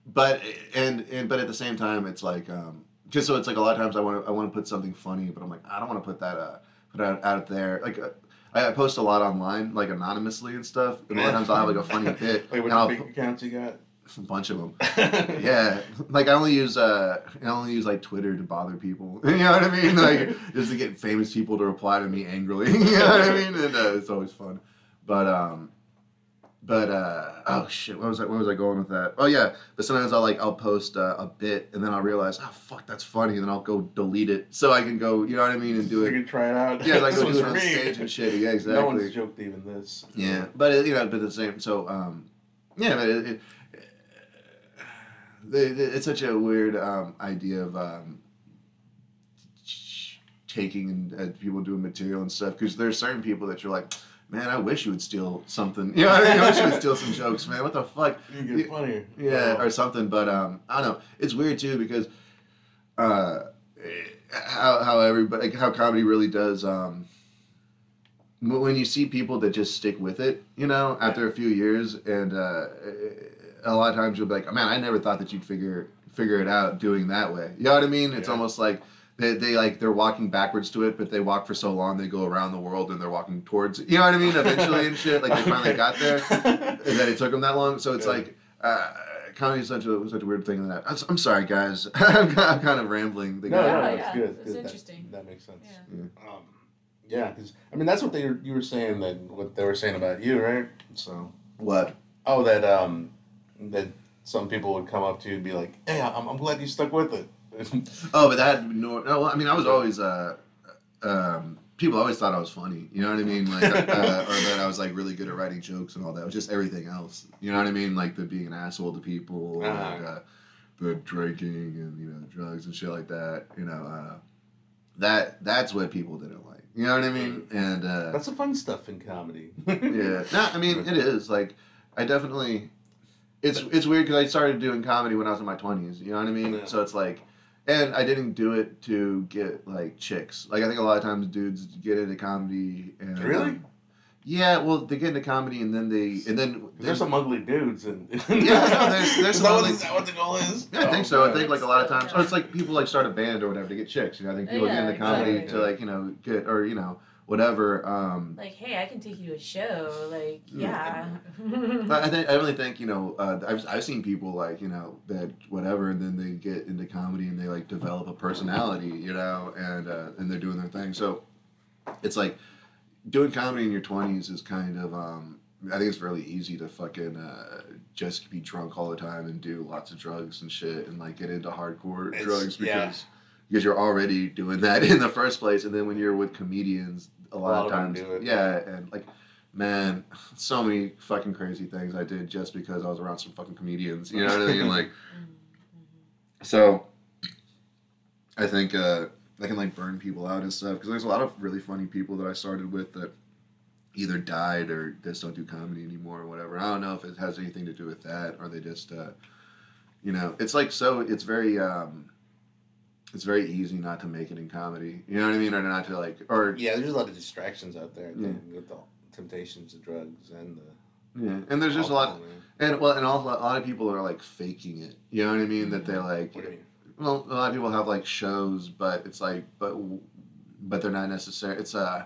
but and and but at the same time it's like um just so it's like a lot of times I want to I want to put something funny but I'm like I don't want to put that uh put out out there. Like uh, I, I post a lot online like anonymously and stuff and a lot of times I'll have like a funny (laughs) bit Wait, what fake accounts you got? a (laughs) bunch of them (laughs) yeah. Like I only use uh I only use like Twitter to bother people. You know what I mean? Like just to get famous people to reply to me angrily. You know what I mean? And uh, it's always fun. But um but uh oh shit what was I where was I going with that oh yeah but sometimes I'll like I'll post uh, a bit and then I'll realize oh fuck that's funny and then I'll go delete it so I can go you know what I mean and do You it You can try it out. yeah like (laughs) go do it on stage and shit yeah exactly (laughs) No one's joked even this. yeah, but it, you know, but the same. So, um, yeah, but it, it, (sighs) it, it's such a weird um, idea of um, taking and uh, people doing material and stuff because there's certain people that you're like, man, I wish you would steal something. (laughs) You know, I, mean? I wish you would steal some jokes, man. What the fuck? You get funnier. Yeah, Oh. or something. But um, I don't know. It's weird too because uh, how how everybody like, how comedy really does um. When you see people that just stick with it, you know, after a few years, and uh, a lot of times you'll be like, "Man, I never thought that you'd figure figure it out doing that way." You know what I mean? It's Yeah. almost like they, they like they're walking backwards to it, but they walk for so long they go around the world and they're walking towards. You know what I mean? Eventually and shit, like they finally got there (laughs) and that it took them that long. So it's Yeah. like uh, comedy is such a such a weird thing. That I'm, I'm sorry, guys. (laughs) I'm, kind- of rambling. The No, guy- no, Yeah, it's yeah, good. it's good. That- interesting. That, makes sense. Yeah. Um, yeah, because I mean that's what they were, you were saying that what they were saying about you, right? So What? oh, that um, that some people would come up to you and be like, "Hey, I'm, I'm glad you stuck with it." (laughs) Oh, but that no. no I mean, I was always uh, um, people always thought I was funny. You know what I mean? Like, uh, or that I was like really good at writing jokes and all that. It was just everything else. You know what I mean? Like the being an asshole to people, Uh-huh. like, uh, the drinking and you know drugs and shit like that. You know, uh, that that's what people didn't like. You know what I mean? And uh, That's the fun stuff in comedy. (laughs) yeah. No, I mean it is like I definitely. It's it's weird because I started doing comedy when I was in my twenties. You know what I mean? Yeah. So it's like, and I didn't do it to get like chicks. Like I think a lot of times dudes get into comedy and Really? yeah, well they get into comedy and then they and then There's some ugly dudes, and (laughs) Yeah, no, there's- there's (laughs) is, some that what, ugly- is that what the goal is? Yeah, I think Oh, so. I oh, think like a lot of times, or it's like people like start a band or whatever to get chicks. You know, I think people Yeah, get into comedy exactly. to like you know get or you know whatever. Um, Like, hey, I can take you to a show. Like, Yeah. yeah. But I (laughs) think I really think you know uh, I've I've seen people like you know that whatever, and then they get into comedy and they like develop a personality, you know, and uh, and they're doing their thing. So it's like doing comedy in your twenties is kind of um, I think it's really easy to fucking uh, just be drunk all the time and do lots of drugs and shit and like get into hardcore It's- drugs because. yeah. Because you're already doing that (laughs) in the first place, and then when you're with comedians, a lot, lot of of them times, do it. yeah, and like man, (laughs) so many fucking crazy things I did just because I was around some fucking comedians. You know what I mean? Like, (laughs) so I think uh, I can like burn people out and stuff because there's a lot of really funny people that I started with that either died or just don't do comedy anymore or whatever. I don't know if it has anything to do with that or they just, uh, you know, it's like so. It's very. Um, it's very easy not to make it in comedy. You know what I mean? Or not to like, or Yeah, there's a lot of distractions out there Yeah. with the temptations of drugs and the. yeah. And there's just a lot. And well, and also, a lot of people are like faking it. You know what I mean? That they like. What do you mean? Well, a lot of people have like shows, but it's like, but but they're not necessary. It's uh,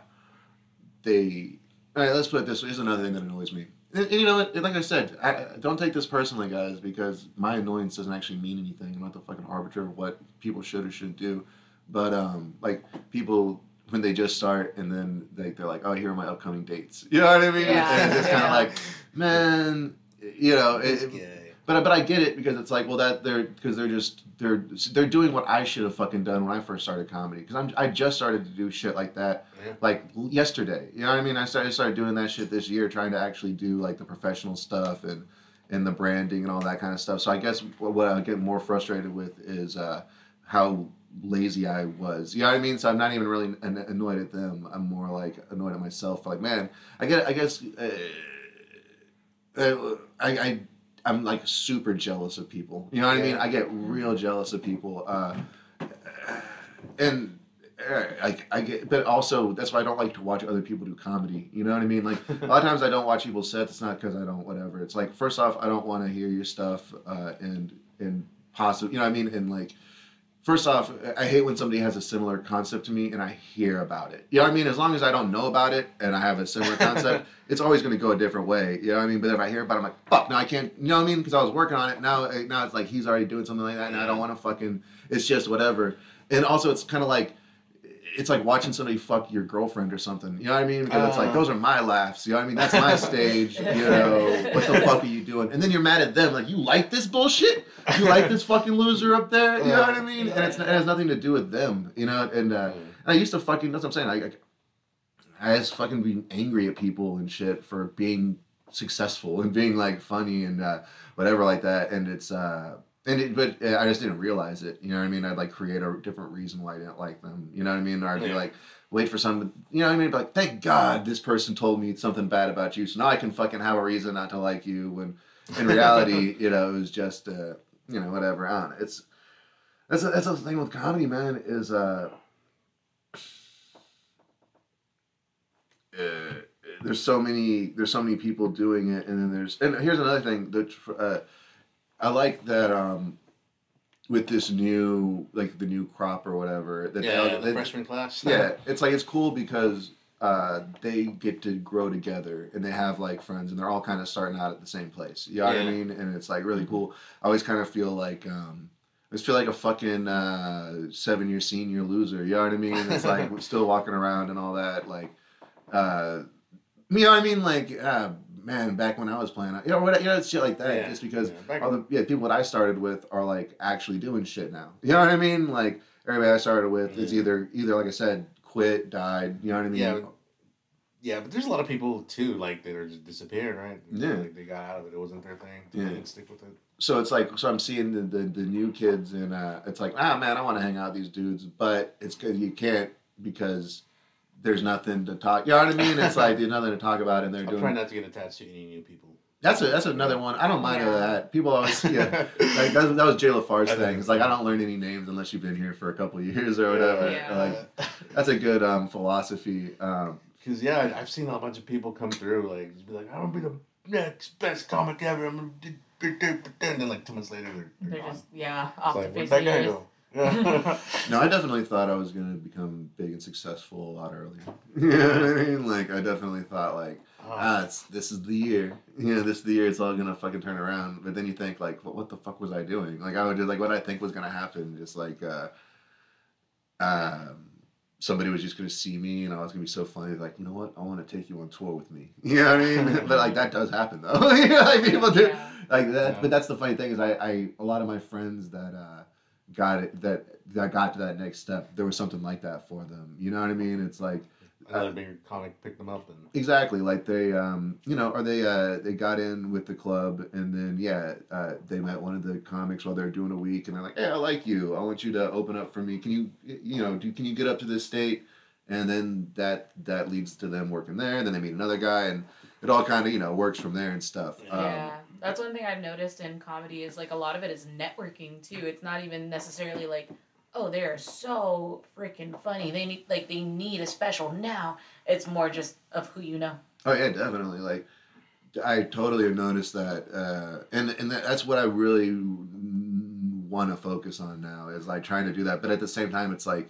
they. All right, let's put it this way. Here's another thing that annoys me. And, you know? Like I said, I, don't take this personally, guys, because my annoyance doesn't actually mean anything. I'm not the fucking arbiter of what people should or shouldn't do. But um, like people when they just start and then they they're like, oh, here are my upcoming dates. You know what I mean? Yeah. And it's kind of like, man, you know, it. But but I get it because it's like well that they're because they're just they're they're doing what I should have fucking done when I first started comedy because I'm I just started to do shit like that Yeah. like yesterday you know what I mean I started started doing that shit this year trying to actually do like the professional stuff and and the branding and all that kind of stuff so I guess what, what I get more frustrated with is uh how lazy I was. You know what I mean? So I'm not even really an- annoyed at them. I'm more like annoyed at myself. Like, man, I get. I guess. Uh, uh, I, I I'm like super jealous of people. You know what I mean? I get real jealous of people. Uh, and uh, I, I get, but also that's why I don't like to watch other people do comedy. You know what I mean? Like a lot of times I don't watch people's sets. It's not because I don't whatever. It's like first off, I don't want to hear your stuff uh, and and possibly you know what I mean and like. First off, I hate when somebody has a similar concept to me and I hear about it. You know what I mean? As long as I don't know about it and I have a similar concept, (laughs) it's always going to go a different way. You know what I mean? But if I hear about it, I'm like, fuck, no, I can't. You know what I mean? Because I was working on it. Now, eh, now it's like he's already doing something like that, and I don't want to fucking. It's just whatever. And also, it's kind of like, it's like watching somebody fuck your girlfriend or something. You know what I mean? Because it's like Uh. those are my laughs. You know what I mean? That's my stage. You know what the fuck are you doing? And then you're mad at them. Like you like this bullshit? You like this fucking loser up there? You know what I mean? And it's, it has nothing to do with them. You know? And uh, and I used to fucking. That's what I'm saying. I, I, I just fucking being angry at people and shit for being successful and being like funny and uh, whatever like that. And it's uh, and it, but uh, I just didn't realize it. You know what I mean? I'd like create a different reason why I didn't like them. You know what I mean? Or I'd be like wait for some. You know what I mean? Be like thank God this person told me something bad about you, so now I can fucking have a reason not to like you. When in reality, (laughs) you know, it was just uh, you know whatever. I know. It's that's a, that's the thing with comedy, man. Is uh. uh, there's so many there's so many people doing it and then there's and here's another thing that uh, I like that um with this new like the new crop or whatever that Yeah, they, the they- freshman class. yeah it's like it's cool because uh they get to grow together and they have like friends and they're all kind of starting out at the same place you know what I mean and it's like really cool I always kind of feel like um I just feel like a fucking uh, seven year senior loser. You know what I mean? It's like (laughs) still walking around and all that. Like, uh, you know what I mean? Like, uh, man, back when I was playing, you know, what, you know, shit like that. Yeah. Just because Yeah, all the yeah people that I started with are like actually doing shit now. You know what I mean? Like everybody I started with is either either like I said, quit, died. You know what I mean? Yeah, Yeah, but there's a lot of people too, like that are just disappeared, right? Yeah. like, they got out of it. It wasn't their thing. They Yeah. didn't stick with it. so it's like so I'm seeing the the, the new kids and uh, it's like ah man I want to hang out with these dudes, but it's because you can't because there's nothing to talk. You know what I mean? It's like there's nothing to talk about, and they're I'm doing. trying not to get attached to any new people. That's a that's another one. I don't mind Yeah. that. People always yeah. (laughs) Like that, that was Jay LaFarge's thing. It's like I don't learn any names unless you've been here for a couple of years or whatever. Yeah. Like that's a good um, philosophy. Um, Because yeah, I- I've seen a bunch of people come through, like just be like, "I'm gonna be the next best comic ever." I'm gonna do, do, do, do," and then like two months later, they're, they're, They're gone. just yeah It's off like, the where'd face of guy the go? (laughs) No, I definitely thought I was gonna become big and successful a lot earlier. (laughs) you know what I mean? Like I definitely thought like ah, it's this is the year. You know, this is the year it's all gonna fucking turn around. But then you think like, what, what the fuck was I doing? Like I would just like what I think was gonna happen. Just like, uh, um, somebody was just gonna see me and I was gonna be so funny. Like, you know what? I want to take you on tour with me. (laughs) You know what I mean? but like that does happen though. you know, like people do like that. Yeah. But that's the funny thing is I, I a lot of my friends that uh, got it that that got to that next step. There was something like that for them. You know what I mean? It's like. Another bigger comic picked them up and Exactly, like they, um, you know, or they uh, they got in with the club, and then yeah, uh, they met one of the comics while they're doing a week, and they're like, "Hey, I like you. I want you to open up for me. Can you, you know, do can you get up to this state?" And then that that leads to them working there. And then they meet another guy, and it all kind of you know works from there and stuff. Um, Yeah, that's one thing I've noticed in comedy is like a lot of it is networking too. It's not even necessarily like, oh, they are so freaking funny. They need like they need a special now. It's more just of who you know. Oh yeah, definitely. Like I totally have noticed that, uh, and and that, that's what I really want to focus on now is like trying to do that. But at the same time, it's like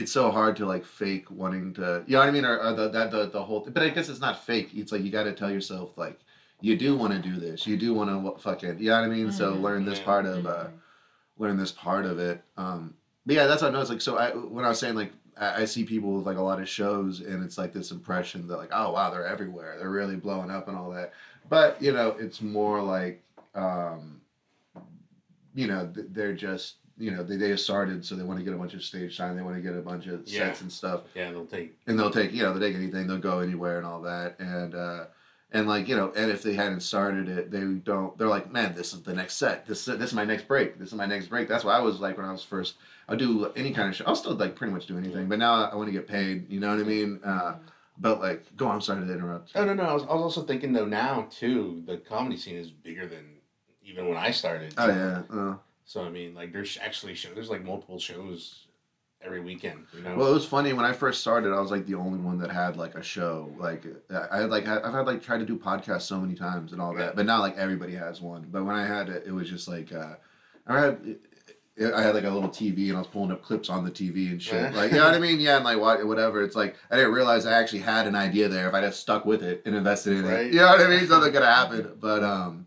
it's so hard to like fake wanting to, you know what I mean, or, or the, that the the whole. thing. But I guess it's not fake. It's like you got to tell yourself like you do want to do this. You do want to fucking, you know what I mean. So Mhm. learn this part of. Uh, learn this part of it. Um, but yeah, that's what I noticed. Like, so I when I was saying like I, I see people with like a lot of shows, and it's like this impression that like oh wow they're everywhere, they're really blowing up and all that. But you know, it's more like um, you know they're just you know they they just started, so they want to get a bunch of stage time, they want to get a bunch of Yeah. sets and stuff yeah, they'll take and they'll take you know they'll take anything they'll go anywhere and all that and uh And like you know, and if they hadn't started it, they don't. They're like, man, this is the next set. This this is my next break. This is my next break. That's why I was like when I was first. I'll do any kind of show. I'll still like pretty much do anything, but now I want to get paid. You know what I mean? Uh, but like, go on. I'm sorry to interrupt. Oh no, no. I was, I was also thinking though now too. The comedy scene is bigger than even when I started. Oh yeah. Uh, So I mean, like, there's actually shows. There's like multiple shows every weekend. You know. Well, it was funny when I first started. I was like the only one that had like a show. Like I had like I've had like tried to do podcasts so many times and all that, but now like everybody has one. But when I had it, it was just like uh, I had I had like a little TV and I was pulling up clips on the TV and shit. Yeah. Like you know what I (laughs) mean? Yeah, and like what whatever. It's like I didn't realize I actually had an idea there. If I just stuck with it and invested in Right. it, you know what I mean? Something could have happened. But um.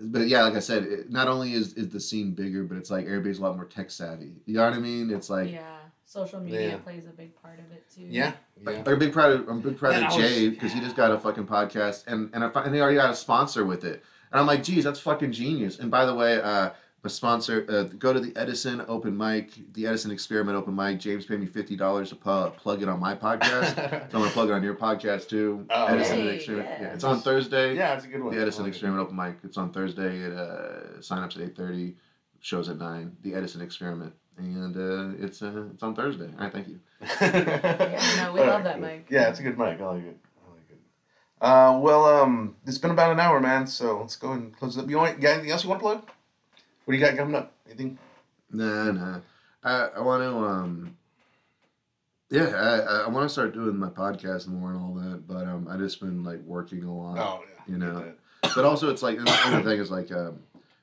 But yeah, like I said, it, not only is, is the scene bigger, but it's like everybody's a lot more tech savvy. You know what I mean? It's like yeah, social media Yeah. plays a big part of it too. yeah. Yeah. like, I'm big proud of I'm big proud Man, of I was- Jay because he just got a fucking podcast and and I, fi- and they already got a sponsor with it and I'm like geez that's fucking genius and by the way uh a sponsor uh, go to the Edison open mic the Edison experiment open mic James paid me fifty dollars to pu- plug it on my podcast (laughs) so I'm gonna plug it on your podcast too Oh, Edison Hey, experiment yeah. yeah, it's on Thursday yeah, it's a good one. the Edison I experiment open mic it's on Thursday at uh sign ups at eight thirty shows at nine the Edison experiment and uh, it's uh, it's on Thursday all right thank you (laughs) Yeah, no, we All love right, that cool. mic. Yeah, it's a good mic. I like it. I like it. Uh, well, um, it's been about an hour, man. So let's go and close it up. You want, got anything else you want to plug? What do you got coming up? Anything? Nah, nah. I I want to um. Yeah, I I- want to start doing my podcast more and all that, but um, I just been like working a lot. Oh, yeah. You know. But also, it's like and the other thing is like um,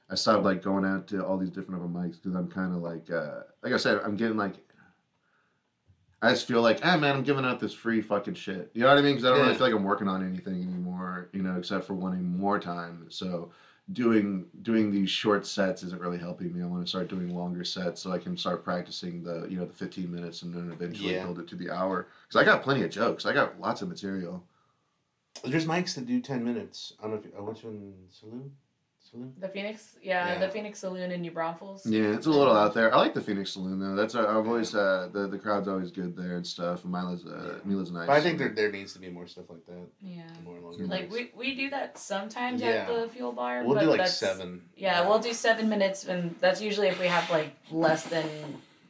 I stopped like going out to all these different open mics because I'm kind of like uh, like I said, I'm getting like. I just feel like, ah, man, I'm giving out this free fucking shit. You know what I mean? Because I don't really feel like I'm working on anything anymore, you know, except for wanting more time. So, doing doing these short sets isn't really helping me. I want to start doing longer sets so I can start practicing the you know the 15 minutes and then eventually Yeah. build it to the hour. Because I got plenty of jokes. I got lots of material. There's mics that do 10 minutes. I don't know if you, I went to in Saloon. Saloon? The Phoenix, yeah, Yeah. the Phoenix Saloon in New Braunfels. Yeah, it's a little out there. I like the Phoenix Saloon though. That's uh, I've always uh, the the crowd's always good there and stuff. And Mila's uh, Mila's nice. But I think there, there needs to be more stuff like that. Yeah. More longer Like mics. we, we do that sometimes Yeah. at the fuel bar. We'll but do like that's, seven. Yeah, we'll do seven minutes, and that's usually if we have like less than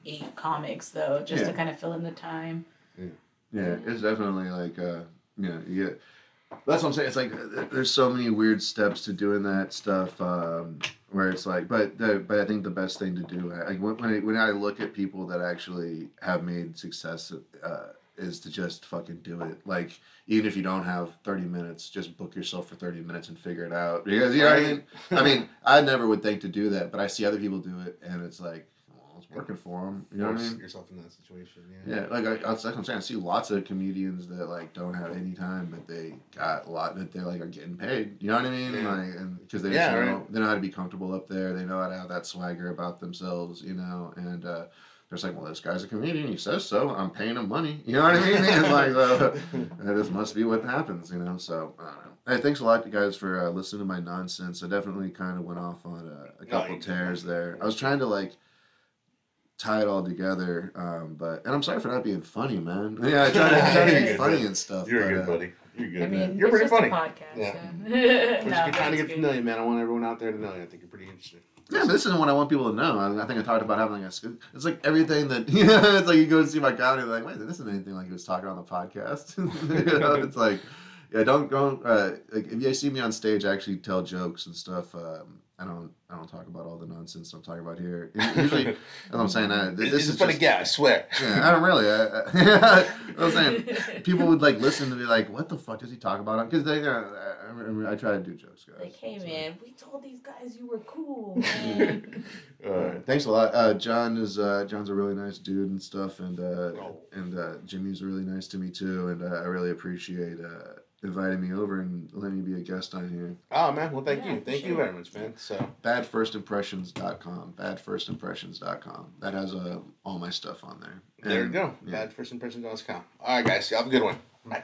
eight comics, though, just to kind of fill in the time. Yeah, yeah, it's definitely like uh, yeah, yeah. That's what I'm saying. It's like uh, there's so many weird steps to doing that stuff. Um, where it's like, but the, but I think the best thing to do, like when when I, when I look at people that actually have made success, uh, is to just fucking do it. Like even if you don't have 30 minutes, just book yourself for 30 minutes and figure it out. Because you know what I mean. I mean, (laughs) I never would think to do that, but I see other people do it, and it's like, working for them. You know what I mean? yourself in that situation. Yeah. Yeah, like I, that's what I'm saying. I see lots of comedians that like don't have any time, but they got a lot that they're like are getting paid. You know what I mean? Yeah. Like, and because they Yeah, know, right. they know how to be comfortable up there. They know how to have that swagger about themselves. You know, and uh, they're just like, well, this guy's a comedian. He says so. I'm paying him money. You know what I mean? (laughs) and like, uh, (laughs) that must be what happens. You know. So I don't know. Hey, thanks a lot, you guys, for uh, listening to my nonsense. I definitely kind of went off on a, a couple did. tears there. I was trying to like tie it all together. Um, but and I'm sorry for not being funny, man. (laughs) Yeah, I try to, try to be good, funny man. and stuff. You're but, good, uh, buddy. You're good, I mean, man. You're it's pretty just a funny. podcast. Yeah. so- We're No, just trying to get good. familiar, man. I want everyone out there to know you. I think you're pretty interesting. Yeah, but this isn't what I want people to know. I, I think I talked about having like a. sc- It's like everything that yeah. (laughs) It's like you go and see my comedy, like wait, this isn't anything like he was talking on the podcast. (laughs) you know, it's like, yeah, don't go. Uh, like if you see me on stage, I actually tell jokes and stuff. Um, I don't. I don't talk about all the nonsense I'm talking about here. Usually, that's I'm saying. Uh, this This is is for the just- guy, I swear. Yeah, I don't really. I, I, (laughs) I'm saying (laughs) people would like listen to be like, "What the fuck does he talk about?" Because they, uh, I, I, I try to do jokes, guys. Like, hey So- man, we told these guys you were cool, (laughs) man. All right. Thanks a lot. Uh, John is uh, John's a really nice dude and stuff, and uh, Oh. and uh, Jimmy's really nice to me too, and uh, I really appreciate uh, inviting me over and letting me be a guest on here. Oh man, well thank Yeah, you, for thank you very much, man. So Badfirstimpressions.com. Badfirstimpressions.com. That has uh, all my stuff on there. there you And- go. yeah. Badfirstimpression.com. All right, guys, y'all have a good one. Bye.